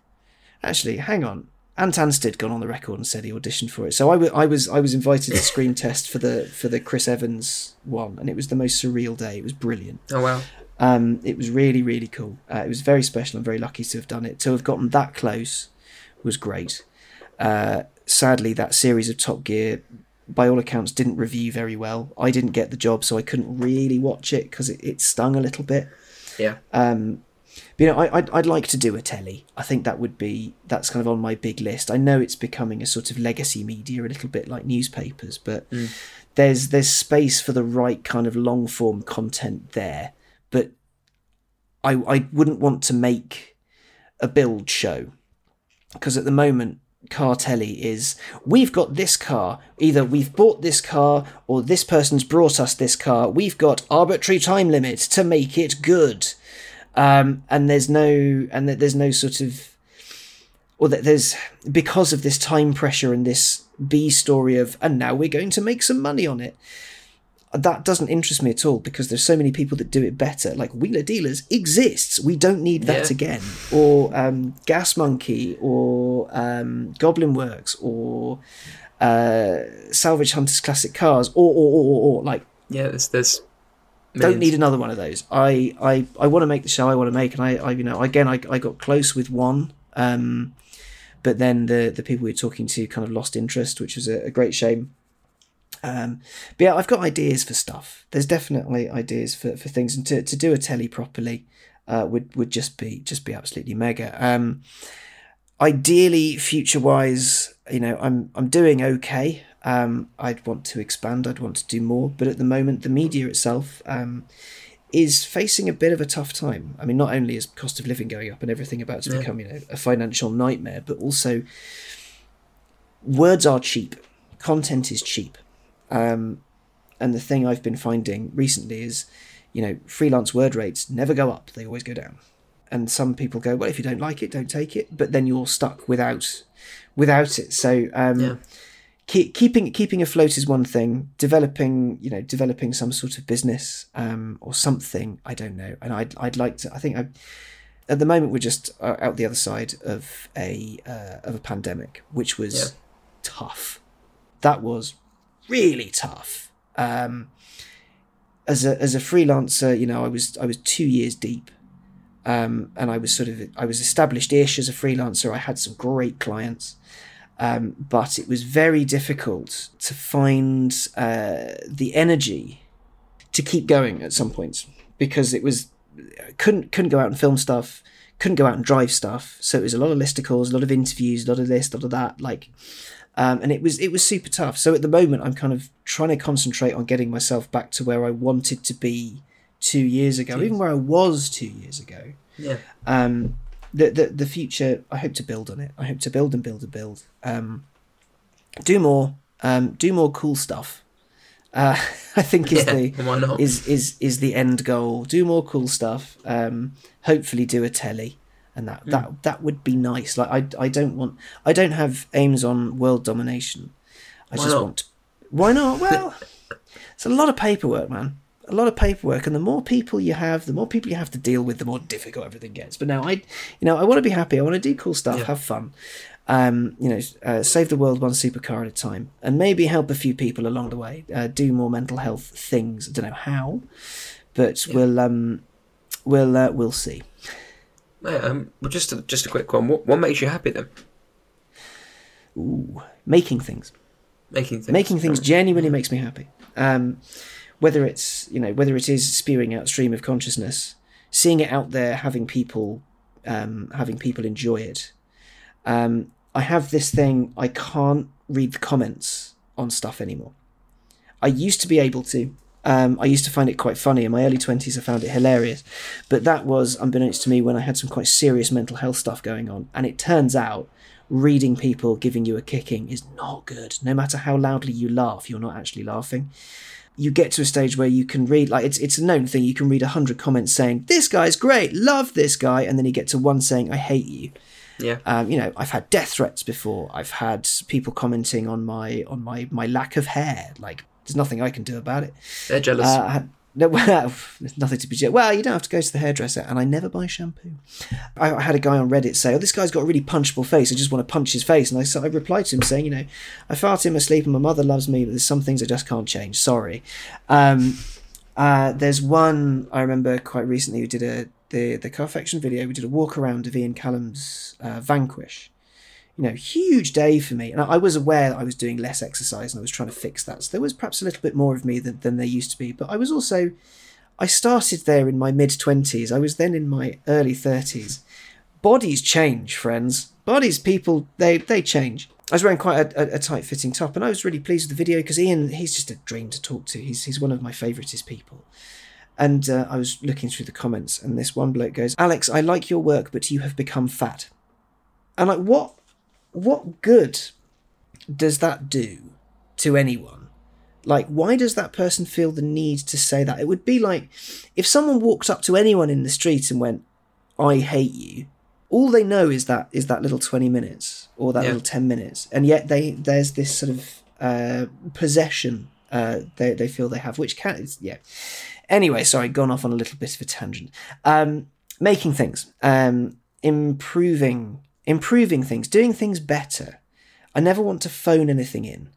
Actually, hang on. Ant Anstead gone on the record and said he auditioned for it. So I wa- I was I was invited to screen test for the for the Chris Evans one, and it was the most surreal day. It was brilliant. Oh wow! Um, it was really, really cool. Uh, it was very special. I'm very lucky to have done it. To have gotten that close was great. Uh, sadly, that series of Top Gear, by all accounts, didn't review very well. I didn't get the job, so I couldn't really watch it because it, it stung a little bit. Yeah, Um, you know, I, I'd, I'd like to do a telly. I think that would be that's kind of on my big list. I know it's becoming a sort of legacy media, a little bit like newspapers, but mm. there's there's space for the right kind of long form content there. But I I wouldn't want to make a build show because at the moment car telly is we've got this car either we've bought this car or this person's brought us this car we've got arbitrary time limit to make it good um, and there's no and that there's no sort of or that there's because of this time pressure and this B story of and now we're going to make some money on it that doesn't interest me at all because there's so many people that do it better. Like Wheeler Dealers exists. We don't need that Yeah. again. Or um, Gas Monkey or um, Goblin Works or uh, salvage hunters classic cars, or or or or, or like Yeah, there's there's don't need another one of those. I I, I want to make the show I want to make, and I, I you know again I, I got close with one, um, but then the the people we were talking to kind of lost interest, which was a, a great shame. Um, but yeah, I've got ideas for stuff. There's definitely ideas for, for things, and to, to do a telly properly uh, would would just be just be absolutely mega. Um, ideally, future wise, you know, I'm I'm doing okay. Um, I'd want to expand. I'd want to do more, but at the moment, the media itself um, is facing a bit of a tough time. I mean, not only is cost of living going up and everything about to Yeah. become you know a financial nightmare, but also words are cheap. Content is cheap. Um, and the thing I've been finding recently is, you know, freelance word rates never go up; they always go down. And some people go, well, if you don't like it, don't take it. But then you're stuck without, without it. So um, Yeah. Keep, keeping keeping afloat is one thing. Developing, you know, developing some sort of business um, or something. I don't know. And I'd I'd like to. I think I. At the moment, we're just uh, out the other side of a uh, of a pandemic, which was Yeah. tough. That was really tough. Um, as a as a freelancer, you know, I was I was two years deep, um, and I was sort of I was established-ish as a freelancer. I had some great clients, um, but it was very difficult to find uh, the energy to keep going at some points because it was couldn't couldn't go out and film stuff, couldn't go out and drive stuff. So it was a lot of listicles, a lot of interviews, a lot of this, a lot of that, like. Um, and it was it was super tough. So at the moment, I'm kind of trying to concentrate on getting myself back to where I wanted to be two years ago, Jeez. even where I was two years ago. Yeah. Um, the, the the future, I hope to build on it. I hope to build and build and build. Um, do more, um, do more cool stuff. Uh, [LAUGHS] I think is yeah. the Why not? is is is the end goal. Do more cool stuff. Um, hopefully, do a telly, and that that that would be nice. Like I I don't want I don't have aims on world domination. I Why just not? want. Why not? Well, [LAUGHS] it's a lot of paperwork, man. A lot of paperwork, and the more people you have, the more people you have to deal with, the more difficult everything gets. But now I, you know, I want to be happy. I want to do cool stuff, Yeah. have fun. Um, you know, uh, save the world one supercar at a time, and maybe help a few people along the way. Uh, do more mental health things. I don't know how, but Yeah. we'll um, we'll uh, we'll see. Yeah, um, well, just a, just a quick one. What what makes you happy then? Ooh, making things. Making things. making things genuinely makes me happy. Um, whether it's you know whether it is spewing out stream of consciousness, seeing it out there, having people um, having people enjoy it. Um, I have this thing I can't read the comments on stuff anymore. I used to be able to. Um, I used to find it quite funny in my early twenties. I found it hilarious, but that was unbeknownst to me when I had some quite serious mental health stuff going on. And it turns out reading people giving you a kicking is not good. No matter how loudly you laugh, you're not actually laughing. You get to a stage where you can read like it's it's a known thing. You can read a hundred comments saying this guy's great, love this guy, and then you get to one saying I hate you. Yeah. Um, you know, I've had death threats before. I've had people commenting on my on my my lack of hair. Like there's nothing I can do about it. They're jealous. Uh, no, [LAUGHS] well, there's nothing to be. je- Well, you don't have to go to the hairdresser, and I never buy shampoo. I, I had a guy on Reddit say, "Oh, this guy's got a really punchable face. I just want to punch his face." And I, so I replied to him saying, "You know, I fart in my sleep, and my mother loves me, but there's some things I just can't change. Sorry." Um, uh, there's one I remember quite recently. We did a the the Carfection video. We did a walk around of Ian Callum's uh, Vanquish. You know, huge day for me, and I, I was aware that I was doing less exercise, and I was trying to fix that. So there was perhaps a little bit more of me than, than there used to be. But I was also, I started there in my mid twenties. I was then in my early thirties. Bodies change, friends. Bodies, people, they they change. I was wearing quite a, a, a tight fitting top, and I was really pleased with the video because Ian, he's just a dream to talk to. He's he's one of my favouriteest people. And uh, I was looking through the comments, and this one bloke goes, "Alex, I like your work, but you have become fat." And like, what, what good does that do to anyone? Like, why does that person feel the need to say that? It would be like if someone walked up to anyone in the street and went, "I hate you." All they know is that is that little twenty minutes or that Yeah. little ten minutes, and yet they there's this sort of uh, possession uh, they they feel they have, which can yeah. Anyway, sorry, gone off on a little bit of a tangent. Um, making things, um, improving, improving things, doing things better. I never want to phone anything in.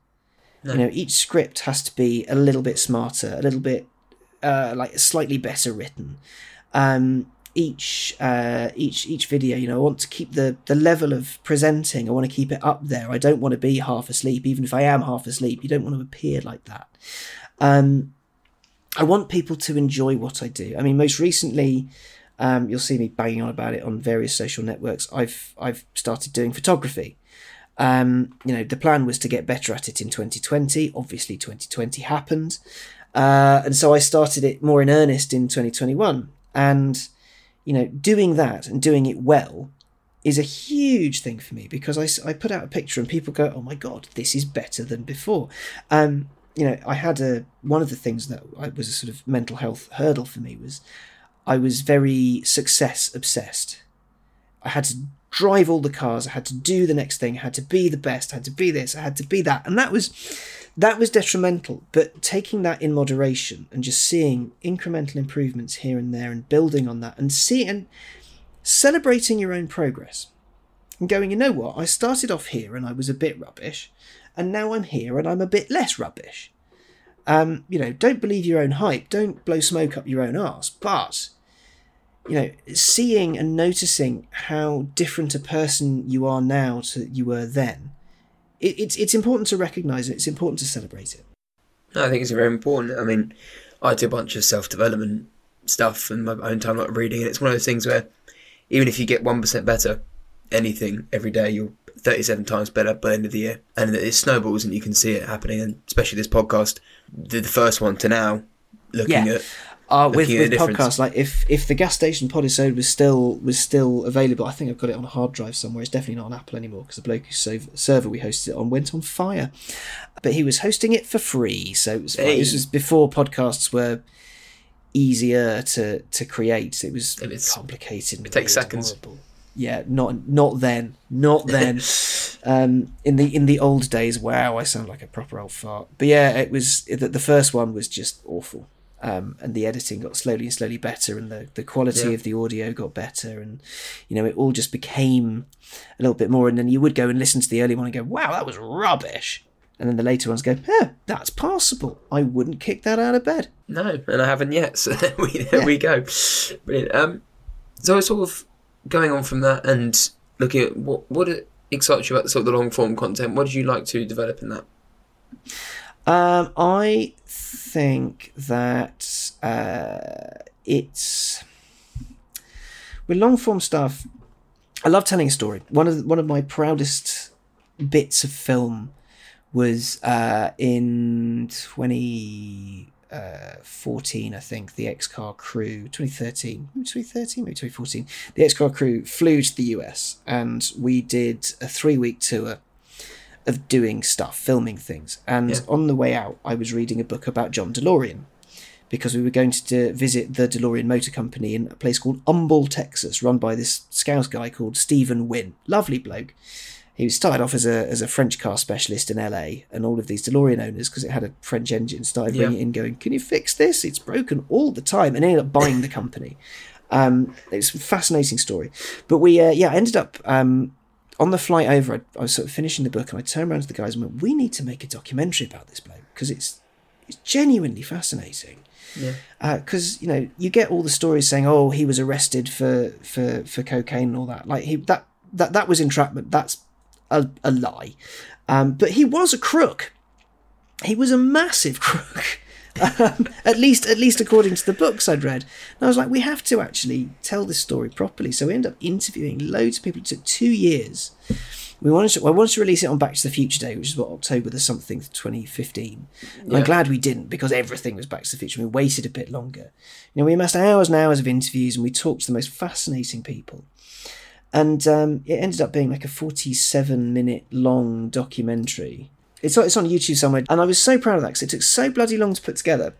No. You know, each script has to be a little bit smarter, a little bit uh, like slightly better written. Um, each uh, each each video, you know, I want to keep the the level of presenting. I want to keep it up there. I don't want to be half asleep, even if I am half asleep. You don't want to appear like that. Um, I want people to enjoy what I do. I mean, most recently, um, you'll see me banging on about it on various social networks. I've I've started doing photography. Um, you know, the plan was to get better at it in 2020. Obviously, 2020 happened, uh, and so I started it more in earnest in 2021. And you know, doing that and doing it well is a huge thing for me because I, I put out a picture and people go, oh my God, this is better than before. Um, you know, I had a, one of the things that was a sort of mental health hurdle for me was I was very success obsessed. I had to drive all the cars. I had to do the next thing. I had to be the best. I had to be this. I had to be that. And that was that was detrimental. But taking that in moderation and just seeing incremental improvements here and there and building on that and see and celebrating your own progress and going, you know what, I started off here and I was a bit rubbish, and now I'm here and I'm a bit less rubbish. Um, you know, don't believe your own hype, don't blow smoke up your own arse, but you know, seeing and noticing how different a person you are now to you were then it, it's it's important to recognise it. It's important to celebrate it. I think it's very important. I mean, I do a bunch of self development stuff in my own time, like reading, and it's one of those things where even if you get one percent better, anything every day, you're 37 times better by the end of the year, and it snowballs, and you can see it happening. And especially this podcast, the, the first one to now, looking yeah. at uh, with with podcasts, like if if the gas station podisode was still was still available, I think I've got it on a hard drive somewhere. It's definitely not on Apple anymore because the bloke whose server we hosted it on went on fire. But he was hosting it for free, so it was hey. This was before podcasts were easier to to create. It was complicated. It takes seconds. Horrible. Yeah, not not then, not [LAUGHS] then. um, in the in the old days, wow, I sound like a proper old fart. But yeah, it was the, the first one was just awful um, and the editing got slowly and slowly better, and the, the quality yeah. of the audio got better, and you know it all just became a little bit more. And then you would go and listen to the early one and go, "Wow, that was rubbish," and then the later ones go, "Yeah, that's passable. I wouldn't kick that out of bed." No, and I haven't yet. So [LAUGHS] there we, there yeah. we go. Brilliant. Um, so sort of going on from that and looking at what what excites you about the sort of the long form content. What did you like to develop in that? Um, I think that uh, it's with long form stuff. I love telling a story. One of the, one of my proudest bits of film was uh, in 2014, uh, I think, the XCar crew, 2013, maybe 2013, maybe 2014, the XCar crew flew to the US and we did a three week tour of doing stuff, filming things. And yeah. on the way out, I was reading a book about John DeLorean because we were going to visit the DeLorean Motor Company in a place called Humble, Texas, run by this scouse guy called Stephen Wynne. Lovely bloke. He started off as a as a French car specialist in LA, and all of these DeLorean owners, because it had a French engine, started bringing yeah. it in, going, "Can you fix this? It's broken all the time," and ended up buying the company. Um, it's a fascinating story, but we uh, yeah ended up um, on the flight over, I, I, was sort of finishing the book and I turned around to the guys and went, "We need to make a documentary about this bloke because it's it's genuinely fascinating." Yeah. Because uh, you know you get all the stories saying, "Oh, he was arrested for for for cocaine and all that." Like he that that that was entrapment. That's a, a lie. Um, but he was a crook. He was a massive [LAUGHS] crook um, at least, at least according to the books I'd read. And I was like, we have to actually tell this story properly. So we ended up interviewing loads of people. It took two years. We wanted to, I wanted to release it on Back to the Future Day, which is what October the something 2015. Yeah. I'm glad we didn't because everything was Back to the Future. We waited a bit longer. You know, we amassed hours and hours of interviews, and we talked to the most fascinating people. And um, it ended up being like a 47 minute long documentary it's it's on YouTube somewhere, and I was so proud of that because it took so bloody long to put together.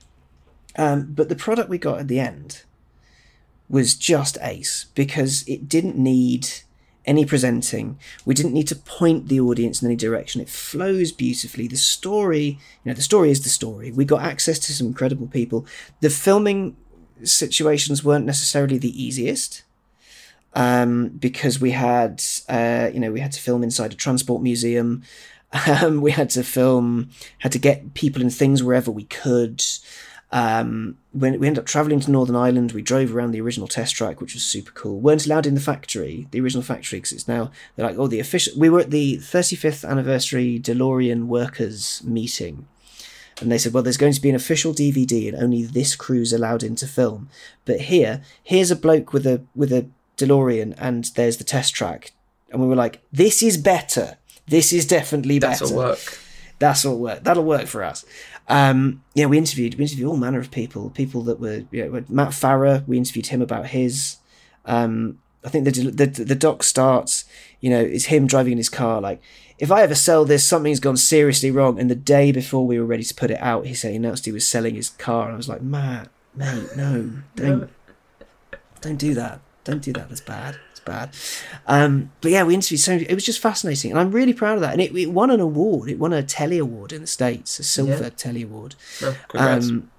Um, but the product we got at the end was just ace because it didn't need any presenting. We didn't need to point the audience in any direction. It flows beautifully. The story, you know, the story is the story. We got access to some incredible people. The filming situations weren't necessarily the easiest um, because we had uh, you know, we had to film inside a transport museum. Um, we had to film, had to get people and things wherever we could. Um, when we ended up traveling to Northern Ireland, we drove around the original test track, which was super cool. weren't allowed in the factory, the original factory, because it's now they're like, oh, the official. We were at the 35th anniversary DeLorean workers meeting, and they said, well, there's going to be an official DVD, and only this crew's allowed in to film. But here, here's a bloke with a with a DeLorean, and there's the test track, and we were like, this is better. This is definitely better. That'll work. That's all work. That'll work for us. Um, yeah, we interviewed we interviewed all manner of people. People that were you know, Matt Farah. We interviewed him about his. Um, I think the, the the doc starts. You know, it's him driving in his car. Like, if I ever sell this, something's gone seriously wrong. And the day before we were ready to put it out, he said he announced he was selling his car. And I was like, Matt, mate, no, don't, don't do that. Don't do that. That's bad bad. Um, but yeah, we interviewed so it was just fascinating, and I'm really proud of that. And it, it won an award. It won a Telly Award in the states, a silver yeah. Telly Award. Oh, um,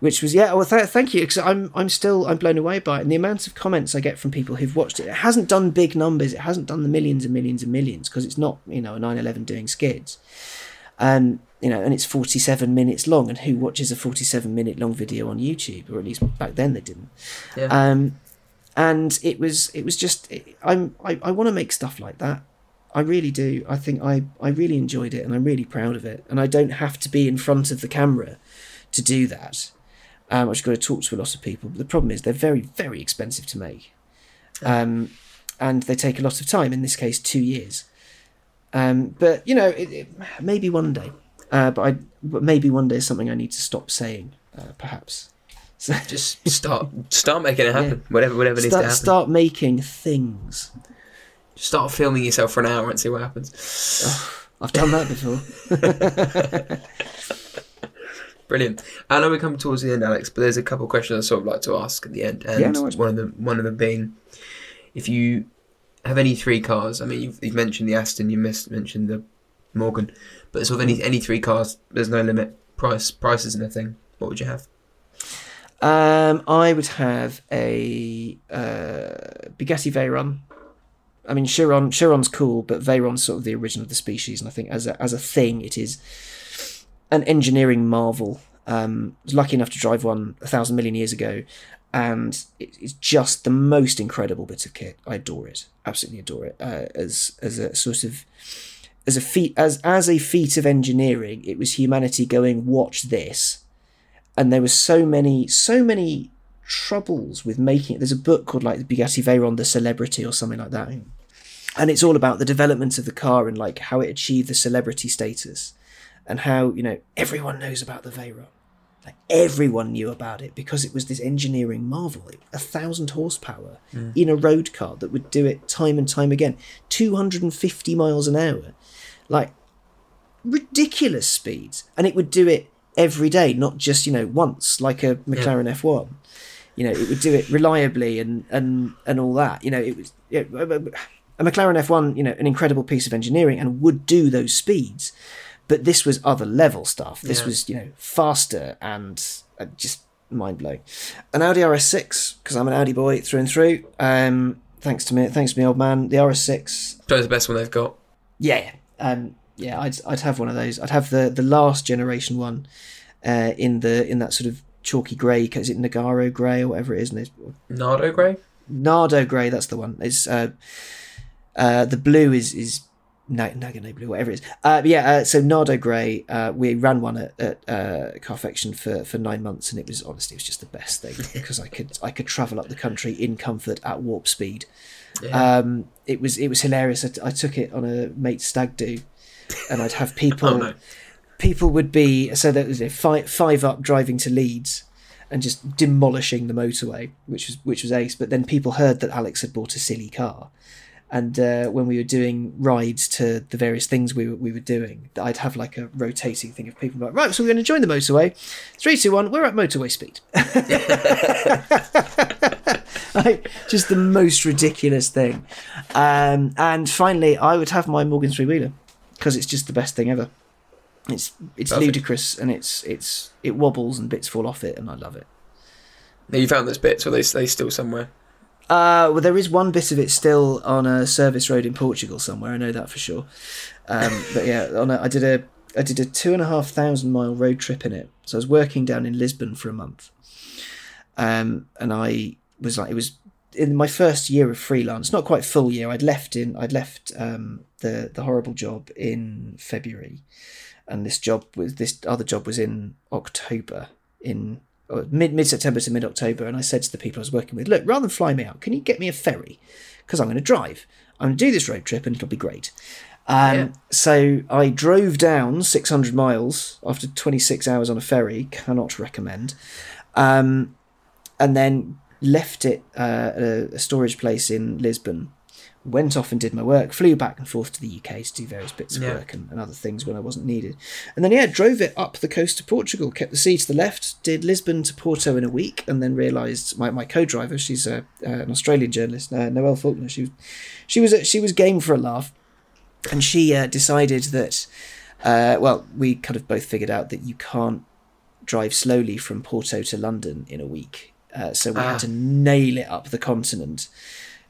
which was yeah. Well, th- thank you because I'm I'm still I'm blown away by it, and the amount of comments I get from people who've watched it. It hasn't done big numbers. It hasn't done the millions and millions and millions because it's not you know a 911 doing skids. And you know, and it's 47 minutes long. And who watches a 47 minute long video on YouTube? Or at least back then they didn't. Yeah. Um, and it was it was just I'm I, I want to make stuff like that. I really do. I think I I really enjoyed it, and I'm really proud of it. And I don't have to be in front of the camera to do that. Um, I've just got to talk to a lot of people. But the problem is they're very very expensive to make, um, and they take a lot of time. In this case, two years. Um, but you know, it, it, maybe one day. Uh, but I but maybe one day is something I need to stop saying. Uh, perhaps. [LAUGHS] just start start making it happen. Yeah. Whatever whatever start, needs to happen. Start making things. Just start filming yourself for an hour and see what happens. Oh, [SIGHS] I've done that before. [LAUGHS] Brilliant. I know we're coming towards the end, Alex, but there's a couple of questions I sort of like to ask at the end, and yeah, no one of them one of them being, if you have any three cars. I mean, you've, you've mentioned the Aston, you missed mentioned the Morgan, but sort of any any three cars. There's no limit. Price prices and a thing. What would you have? Um, I would have a uh, Bugatti Veyron. I mean, Chiron Chiron's cool, but Veyron's sort of the origin of the species, and I think as a as a thing, it is an engineering marvel. Um, I was lucky enough to drive one a thousand million years ago, and it's just the most incredible bit of kit. I adore it, absolutely adore it. Uh, as as a sort of as a feat as as a feat of engineering, it was humanity going, watch this and there were so many so many troubles with making it. There's a book called like the Bugatti Veyron, the Celebrity, or something like that, and it's all about the development of the car and like how it achieved the celebrity status, and how you know everyone knows about the Veyron. Like everyone knew about it because it was this engineering marvel. A thousand horsepower mm. in a road car that would do it time and time again, 250 miles an hour, like ridiculous speeds, and it would do it every day, not just you know once like a McLaren yeah. F1. You know, it would do it reliably and and and all that. You know, it was a McLaren F1. You know, an incredible piece of engineering and would do those speeds. But this was other level stuff. This yeah. was you know faster and uh, just mind blowing. An Audi RS6 because I'm an Audi boy through and through. Um, thanks to me, thanks to me old man. The RS6. Probably the best one they've got. Yeah, um, yeah, I'd I'd have one of those. I'd have the the last generation one, uh, in the in that sort of chalky grey. Is it Nagaro grey or whatever it is? Nardo grey. Nardo grey. That's the one. It's uh, uh, the blue is is Nagano blue, whatever it is. Uh, yeah, uh, so Nardo Grey, uh, we ran one at, at uh, Carfection for, for nine months, and it was honestly it was just the best thing [LAUGHS] because I could I could travel up the country in comfort at warp speed. Yeah. Um, it was it was hilarious. I, t- I took it on a mate stag do, and I'd have [LAUGHS] people. oh, no. People would be so that was a five, five up driving to Leeds and just demolishing the motorway, which was which was ace. But then people heard that Alex had bought a silly car, and uh, when we were doing rides to the various things we were, we were doing, I'd have like a rotating thing of people like, right, so we're going to join the motorway. Three, two, one, we're at motorway speed. [LAUGHS] like, just the most ridiculous thing. Um, and finally, I would have my Morgan three wheeler because it's just the best thing ever. It's it's Perfect. ludicrous and it's it's it wobbles and bits fall off it and I love it. Now you found those bits, or they they still somewhere? Uh, well, there is one bit of it still on a service road in Portugal somewhere. I know that for sure. Um, [LAUGHS] but yeah, on a, I did a I did a two and a half thousand mile road trip in it. So I was working down in Lisbon for a month, um, and I was like, it was in my first year of freelance, not quite full year. I'd left in I'd left um, the the horrible job in February, and this job was this other job was in October in mid mid September to mid October, and I said to the people I was working with, look, rather than fly me out, can you get me a ferry? Because I'm going to drive. I'm going to do this road trip, and it'll be great. Um, yeah. So I drove down 600 miles after 26 hours on a ferry. Cannot recommend. Um, and then left it uh, at a, a storage place in Lisbon went off and did my work, flew back and forth to the UK to do various bits of yeah. work and, and, other things when I wasn't needed. And then, yeah, drove it up the coast to Portugal, kept the sea to the left, did Lisbon to Porto in a week, and then realised my, my co driver, she's a, uh, an Australian journalist, uh, Noelle Faulkner, she, she, was, she was game for a laugh. And she uh, decided that, uh, well, we kind of both figured out that you can't drive slowly from Porto to London in a week. Uh, so we ah. had to nail it up the continent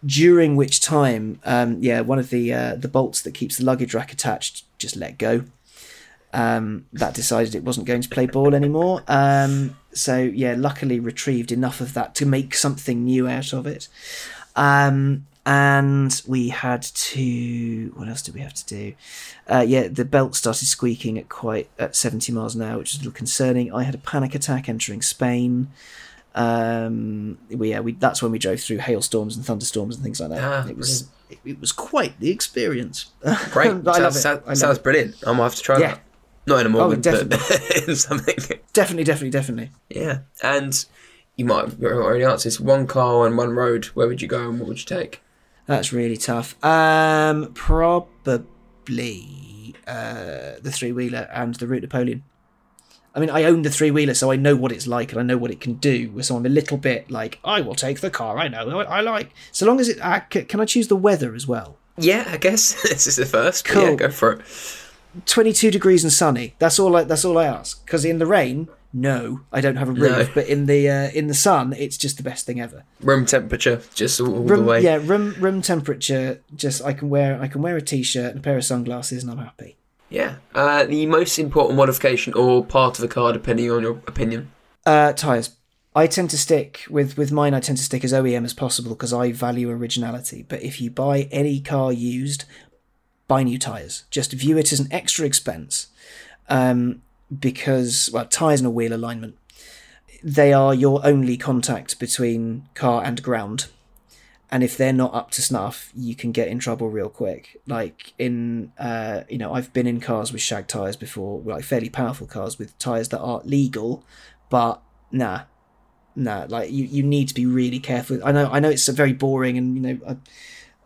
during which time, um, yeah, one of the uh, the bolts that keeps the luggage rack attached just let go. Um, that decided it wasn't going to play ball anymore. Um, so yeah, luckily retrieved enough of that to make something new out of it. Um, and we had to. What else did we have to do? Uh, yeah, the belt started squeaking at quite at seventy miles an hour, which was a little concerning. I had a panic attack entering Spain. Um, we, yeah, we that's when we drove through hailstorms and thunderstorms and things like that. Ah, it was it, it, was quite the experience. [LAUGHS] Great, I love it. Sounds, sounds brilliant. I might have to try yeah. that. Not in a moment, oh, definitely. [LAUGHS] in something. Definitely, definitely, definitely. Yeah, and you might have already answered this. One car and one road. Where would you go and what would you take? That's really tough. Um, probably uh, the three wheeler and the Route Napoleon. I mean, I own the three wheeler, so I know what it's like and I know what it can do. So I'm a little bit like, I will take the car. I know I like. So long as it, uh, can I choose the weather as well? Yeah, I guess [LAUGHS] this is the first. Cool. Yeah, go for it. 22 degrees and sunny. That's all. I, that's all I ask. Because in the rain, no, I don't have a roof. No. But in the uh, in the sun, it's just the best thing ever. Room temperature, just all, room, the way. Yeah, room room temperature. Just I can wear I can wear a t-shirt and a pair of sunglasses, and I'm happy. Yeah. Uh, the most important modification or part of a car, depending on your opinion? Uh, tyres. I tend to stick with with mine. I tend to stick as OEM as possible because I value originality. But if you buy any car used, buy new tires. Just view it as an extra expense, um, because well, tires and a wheel alignment, they are your only contact between car and ground and if they're not up to snuff, you can get in trouble real quick. Like in, uh, you know, I've been in cars with shag tires before, like fairly powerful cars with tires that aren't legal, but nah, nah. Like you, you need to be really careful. I know, I know, it's very boring, and you know, uh,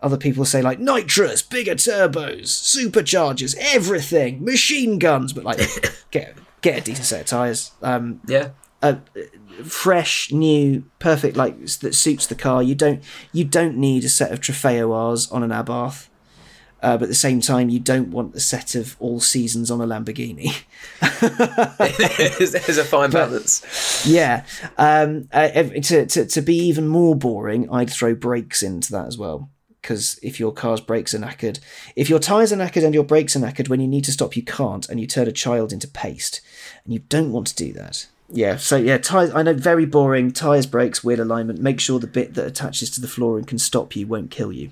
other people say like nitrous, bigger turbos, superchargers, everything, machine guns, but like [LAUGHS] get get a decent set of tires. Um, yeah. Uh, fresh, new, perfect, like that suits the car. You don't you don't need a set of Trofeo R's on an Abarth. Uh, but at the same time, you don't want a set of all seasons on a Lamborghini. [LAUGHS] There's a fine but, balance. Yeah. Um, uh, to, to, to be even more boring, I'd throw brakes into that as well. Because if your car's brakes are knackered, if your tyres are knackered and your brakes are knackered, when you need to stop, you can't, and you turn a child into paste. And you don't want to do that yeah, so yeah, tires. I know very boring. Tires, brakes, wheel alignment. Make sure the bit that attaches to the floor and can stop you won't kill you.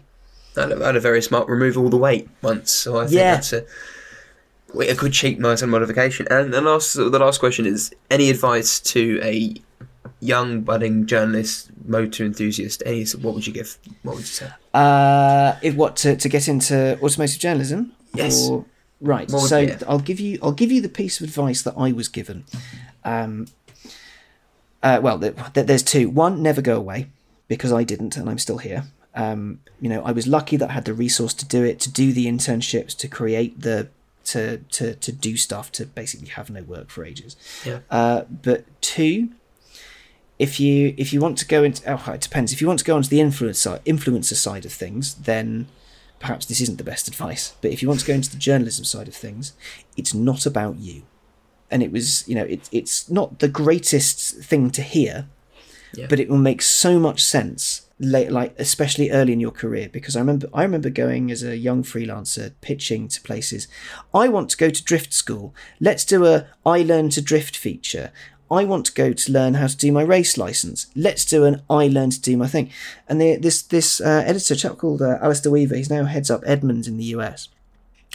I had a very smart remove all the weight once, so I think yeah. that's a a good cheap, nice modification. And the last, the last question is: any advice to a young budding journalist, motor enthusiast? Any, what would you give? What would you say? Uh, if what to, to get into automotive journalism? Yes. Or, right. so yeah. I'll give you I'll give you the piece of advice that I was given. Um, uh, well, there's two. One, never go away, because I didn't, and I'm still here. Um, you know, I was lucky that I had the resource to do it, to do the internships, to create the, to to to do stuff, to basically have no work for ages. Yeah. Uh, but two, if you if you want to go into, oh, it depends. If you want to go onto the influencer influencer side of things, then perhaps this isn't the best advice. But if you want to go into the journalism side of things, it's not about you and it was you know it, it's not the greatest thing to hear yeah. but it will make so much sense late, like especially early in your career, because I remember I remember going as a young freelancer pitching to places. I want to go to drift school. Let's do a I learn to drift feature. I want to go to learn how to do my race license. Let's do an I learn to do my thing. And the, this this uh, editor chap called uh, Alistair Weaver, he's now heads up Edmunds in the US.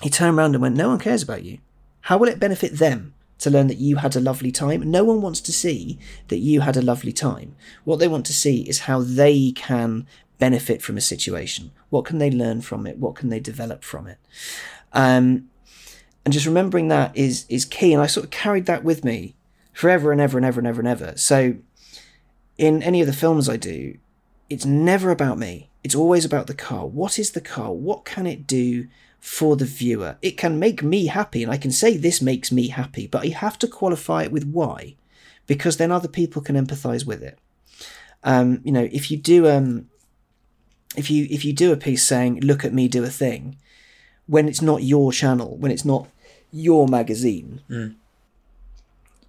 He turned around and went, "No one cares about you. How will it benefit them to learn that you had a lovely time? No one wants to see that you had a lovely time. What they want to see is how they can benefit from a situation. What can they learn from it? What can they develop from it?" Um, and just remembering that is is key. And I sort of carried that with me forever and ever and ever and ever and ever. So in any of the films I do, it's never about me. It's always about the car. What is the car? What can it do for the viewer? It can make me happy, and I can say this makes me happy, but you have to qualify it with why, because then other people can empathize with it. Um, you know, if you do um, if you if you do a piece saying "Look at me do a thing," when it's not your channel, when it's not your magazine, Mm.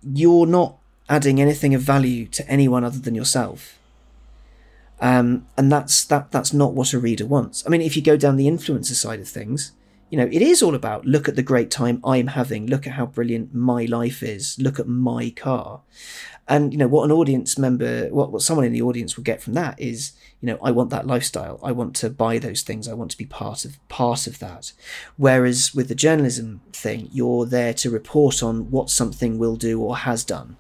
you're not adding anything of value to anyone other than yourself. Um, and that's that that's not what a reader wants. I mean, if you go down the influencer side of things, you know, it is all about look at the great time I'm having, look at how brilliant my life is, look at my car. And you know what an audience member, what, what someone in the audience will get from that is, you know, I want that lifestyle. I want to buy those things. I want to be part of part of that. Whereas with the journalism thing, you're there to report on what something will do or has done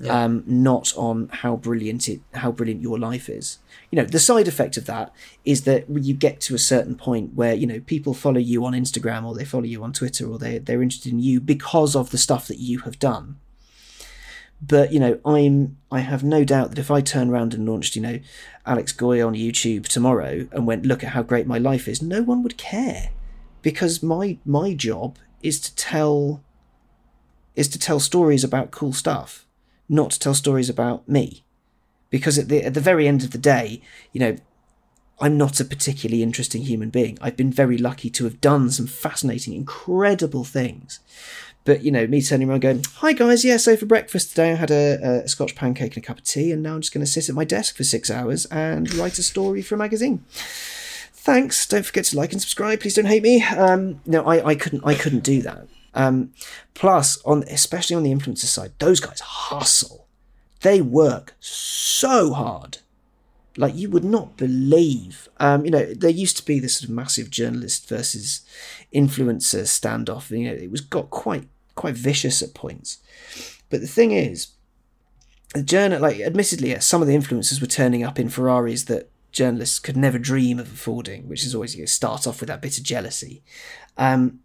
Yeah. um, not on how brilliant it, how brilliant your life is. You know, the side effect of that is that you get to a certain point where you know people follow you on Instagram or they follow you on Twitter or they they're interested in you because of the stuff that you have done. But you know, I'm I have no doubt that if I turn around and launched you know Alex Goy on YouTube tomorrow and went look at how great my life is, no one would care because my my job is to tell is to tell stories about cool stuff not to tell stories about me. Because at the at the very end of the day, you know, I'm not a particularly interesting human being. I've been very lucky to have done some fascinating, incredible things. But you know, me turning around going, "Hi guys, yeah. So for breakfast today, I had a, a Scotch pancake and a cup of tea, and now I'm just going to sit at my desk for six hours and write a story for a magazine." Thanks. Don't forget to like and subscribe. Please don't hate me. Um, no, I, I couldn't. I couldn't do that. Um, plus, on especially on the influencer side, those guys hustle. They work so hard, like you would not believe. Um, you know, there used to be this sort of massive journalist versus influencer standoff. You know, it was got quite quite vicious at points. But the thing is, the journal, like, admittedly, yeah, some of the influencers were turning up in Ferraris that journalists could never dream of affording, which is always you know, start off with that bit of jealousy. Um,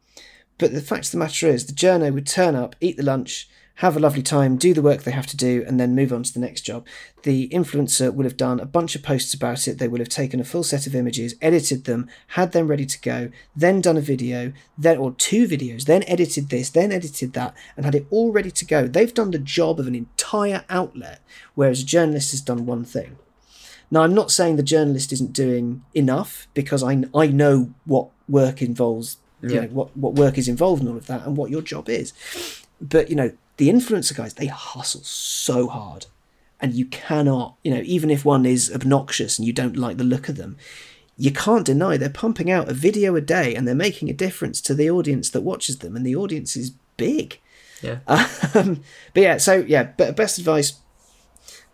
but the fact of the matter is, the journo would turn up, eat the lunch, have a lovely time, do the work they have to do, and then move on to the next job. The influencer would have done a bunch of posts about it. They would have taken a full set of images, edited them, had them ready to go, then done a video, then or two videos, then edited this, then edited that, and had it all ready to go. They've done the job of an entire outlet, whereas a journalist has done one thing. Now, I'm not saying the journalist isn't doing enough because I, I know what work involves, you know, what, what work is involved in all of that and what your job is. But, you know, the influencer guys, they hustle so hard. And you cannot, you know, even if one is obnoxious and you don't like the look of them, you can't deny they're pumping out a video a day and they're making a difference to the audience that watches them. And the audience is big. Yeah. [LAUGHS] Um, but yeah, so yeah, but best advice: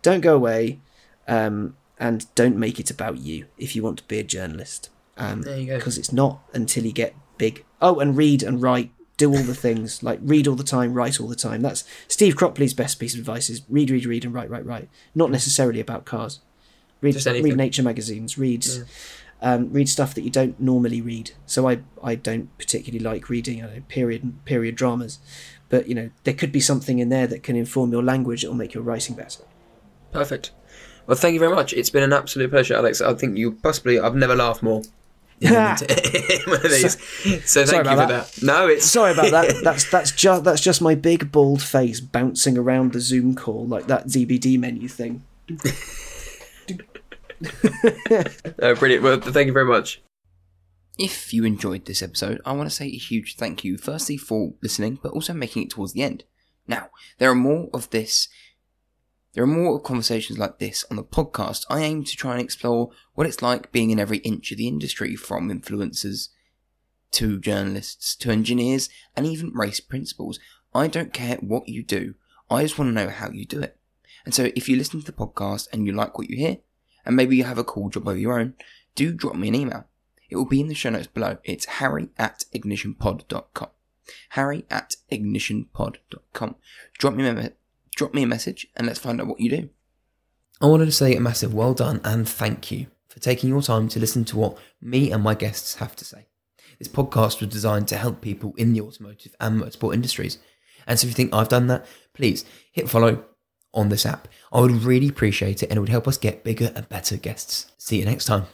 don't go away, um, and don't make it about you if you want to be a journalist. Um, There you go. Because it's not until you get big. Oh, and read and write, do all the things like read all the time, write all the time. That's Steve Cropley's best piece of advice: is read, read, read, and write, write, write. Not necessarily about cars. Read, read nature magazines. Read. Yeah. Um, read stuff that you don't normally read. So I, I don't particularly like reading know, period period dramas, but you know there could be something in there that can inform your language. It'll make your writing better. Perfect. Well, thank you very much. It's been an absolute pleasure, Alex. I think you possibly I've never laughed more. In [LAUGHS] one of these. So Sorry thank you about for that. No, it's Sorry about that. [LAUGHS] That's that's just that's just my big bald face bouncing around the Zoom call like that DVD menu thing. Oh, brilliant. Well, thank you very much. If you enjoyed this episode, I want to say a huge thank you, firstly for listening, but also making it towards the end. Now, there are more of this There are more conversations like this on the podcast. I aim to try and explore what it's like being in every inch of the industry, from influencers to journalists to engineers and even race principals. I don't care what you do. I just want to know how you do it. And so if you listen to the podcast and you like what you hear, and maybe you have a cool job of your own, do drop me an email. It will be in the show notes below. It's harry at ignitionpod.com. Harry at ignitionpod.com. Drop me a, drop me a message and let's find out what you do. I wanted to say a massive well done and thank you for taking your time to listen to what me and my guests have to say. This podcast was designed to help people in the automotive and motorsport industries. And so if you think I've done that, please hit follow on this app. I would really appreciate it and it would help us get bigger and better guests. See you next time.